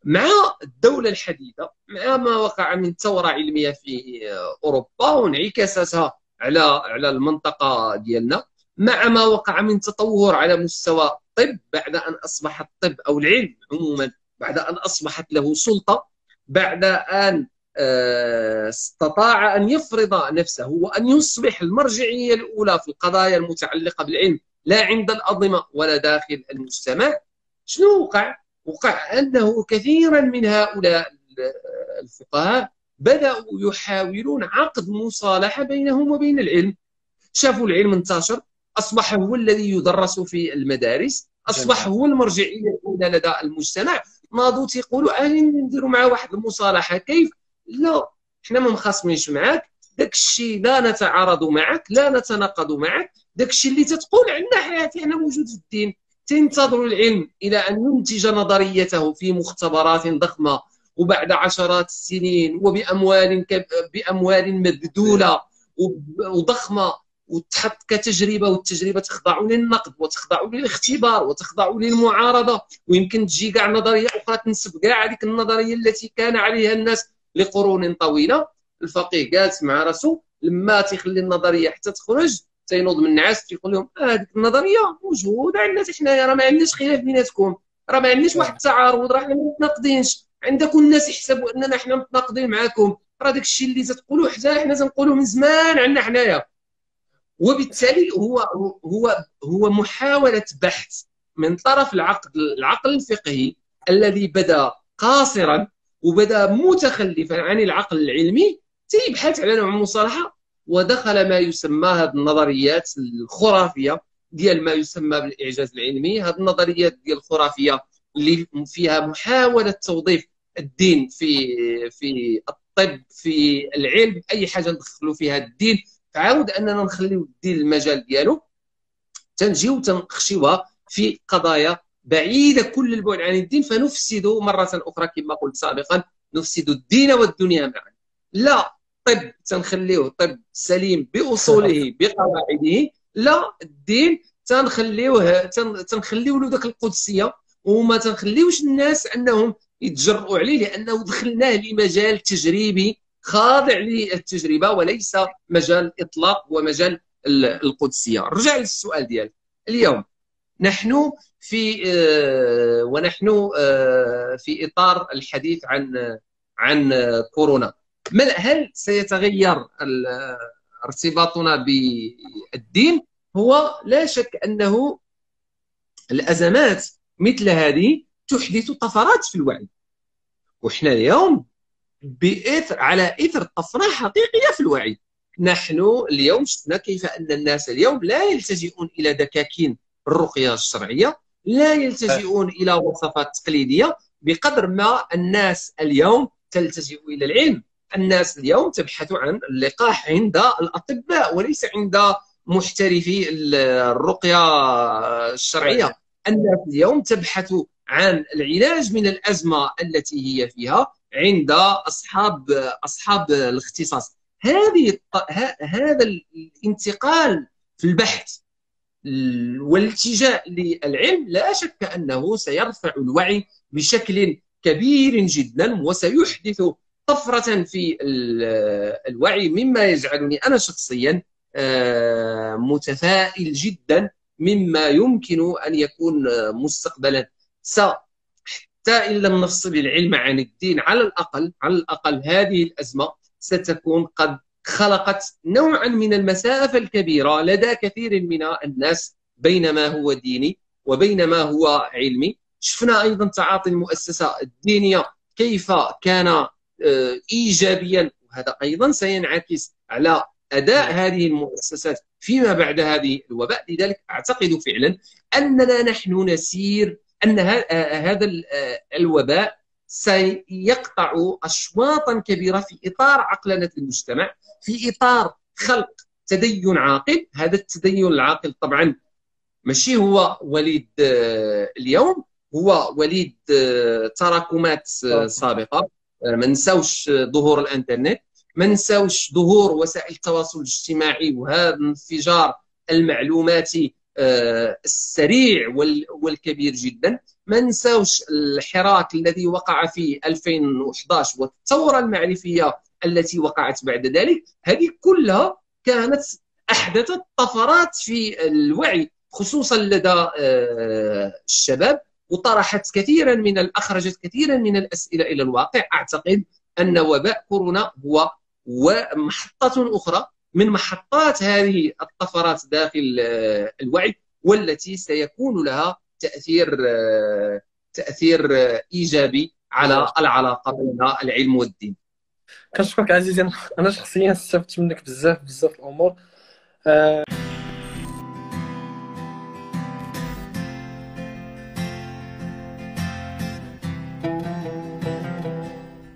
مع الدولة الحديثة مع ما وقع من ثورة علمية في أوروبا وانعكاساتها على على المنطقة ديالنا مع ما وقع من تطور على مستوى الطب بعد أن اصبح الطب أو العلم عموما بعد أن أصبحت له سلطة بعد أن استطاع أن يفرض نفسه وأن يصبح المرجعية الأولى في القضايا المتعلقة بالعلم لا عند الانظمه ولا داخل المجتمع. شنو وقع؟ وقع أنه كثيرا من هؤلاء الفقهاء بدأوا يحاولون عقد مصالحة بينهم وبين العلم. شافوا العلم انتشر اصبح هو الذي يدرس في المدارس اصبح هو المرجعية الأولى لدى المجتمع. ناضوا تيقولوا اني نديروا مع واحد المصالحة؟ كيف؟ لا حنا ما مخاصمينش معاك. داك الشيء لا نتعارض معك لا نتناقض معك داك الشيء اللي تتقول عندنا حياتي إحنا موجود في الدين. تنتظر العلم إلى أن ينتج نظريته في مختبرات ضخمة وبعد عشرات السنين وبأموال بأموال مبذولة وضخمة. وتحط كتجربة والتجربة تخضع للنقد وتخضع للاختبار وتخضع للمعارضة. ويمكن تجي كاع نظرية أخرى تنسب كاع هذيك النظرية التي كان عليها الناس لقرون طويلة. الفقيه جالس مع راسو لما تيخلي النظرية حتى تخرج تينوض من النعاس تيقول لهم هذيك آه النظرية موجودة عندنا حنايا راه ما عندناش خلاف بيناتكم راه ما عندناش واحد التعارض راه حنا ما متناقضينش. عندكم الناس يحسبوا أننا حنا متناقضين معاكم. راه داك الشيء اللي تتقولوه حتى حنا تنقولوه من زمان عندنا حنايا. وبالتالي هو هو هو محاولة بحث من طرف العقد العقل الفقهي الذي بدا قاصرا وبدا متخلفا عن العقل العلمي تيبحث على نوع مصالحه ودخل ما يسمى هذه النظريات الخرافية ديال ما يسمى بالإعجاز العلمي. هذه النظريات ديال الخرافية اللي فيها محاولة توظيف الدين في في الطب في العلم أي حاجة ندخلوا فيها الدين. تعاود أننا نخليو الدين المجال ديالو. تنجيو تنخشيوها في قضايا بعيدة كل البعد عن الدين فنفسد مرة أخرى كما قلت سابقا نفسد الدين والدنيا معا. لا طب تنخليوه طب سليم بأصوله بقواعده. لا الدين تنخليوه تنخليو له ذاك القدسية وما تنخليوش الناس أنهم يتجرؤوا عليه لأنه دخلناه لمجال تجريبي خاضع للتجربة وليس مجال إطلاق ومجال القدسية. رجع للسؤال ديالك. اليوم نحن في آه، ونحن آه، في إطار الحديث عن عن كورونا. هل سيتغير ارتباطنا بالدين؟ هو لا شك أنه الأزمات مثل هذه تحدث طفرات في الوعي. وحنا اليوم بإثر على إثر طفرة حقيقية في الوعي. نحن اليوم شفنا كيف أن الناس اليوم لا يلتجئون إلى دكاكين الرقية الشرعية لا يلتجئون إلى وصفات تقليدية بقدر ما الناس اليوم تلتجئ إلى العلم. الناس اليوم تبحث عن اللقاح عند الأطباء وليس عند محترفي الرقية الشرعية. الناس اليوم تبحث عن العلاج من الأزمة التي هي فيها عند أصحاب أصحاب الاختصاص. هذه هذا الانتقال في البحث والالتجاء للعلم لا شك أنه سيرفع الوعي بشكل كبير جدا وسيحدث طفرة في الوعي مما يجعلني أنا شخصيا آه، متفائل جدا مما يمكن أن يكون مستقبلا. حتى إن لم نفصل العلم عن الدين على الأقل على الأقل هذه الأزمة ستكون قد خلقت نوعا من المسافة الكبيرة لدى كثير من الناس بين ما هو ديني وبين ما هو علمي شفنا أيضا تعاطي المؤسسة الدينية كيف كان آه، ايجابيا وهذا أيضا سينعكس على أداء نعم. هذه المؤسسات فيما بعد هذه الوباء لذلك أعتقد فعلا أننا نحن نسير أن هذا الوباء سيقطع اشواطا كبيرة في إطار عقلنه المجتمع في إطار خلق تدين عاقل. هذا التدين العاقل طبعا ماشي هو وليد اليوم. هو وليد تراكمات سابقة. ما نساوش ظهور الإنترنت. ما نساوش ظهور وسائل التواصل الاجتماعي وهذا الانفجار المعلوماتي آه، السريع والكبير جدا. ما نساوش الحراك الذي وقع في 2011 والثورة المعرفية التي وقعت بعد ذلك. هذه كلها كانت احدثت طفرات في الوعي خصوصا لدى آه، الشباب وطرحت كثيرا من أخرجت كثيرا من الأسئلة إلى الواقع. أعتقد أن وباء كورونا هو ومحطة أخرى من محطات هذه الطفرات داخل آه، الوعي والتي سيكون لها تأثير آه، تأثير إيجابي على العلاقة بين العلم والدين. كنشكرك عزيزي أنا شخصيا استفدت منك بزاف بزاف الأمور. أه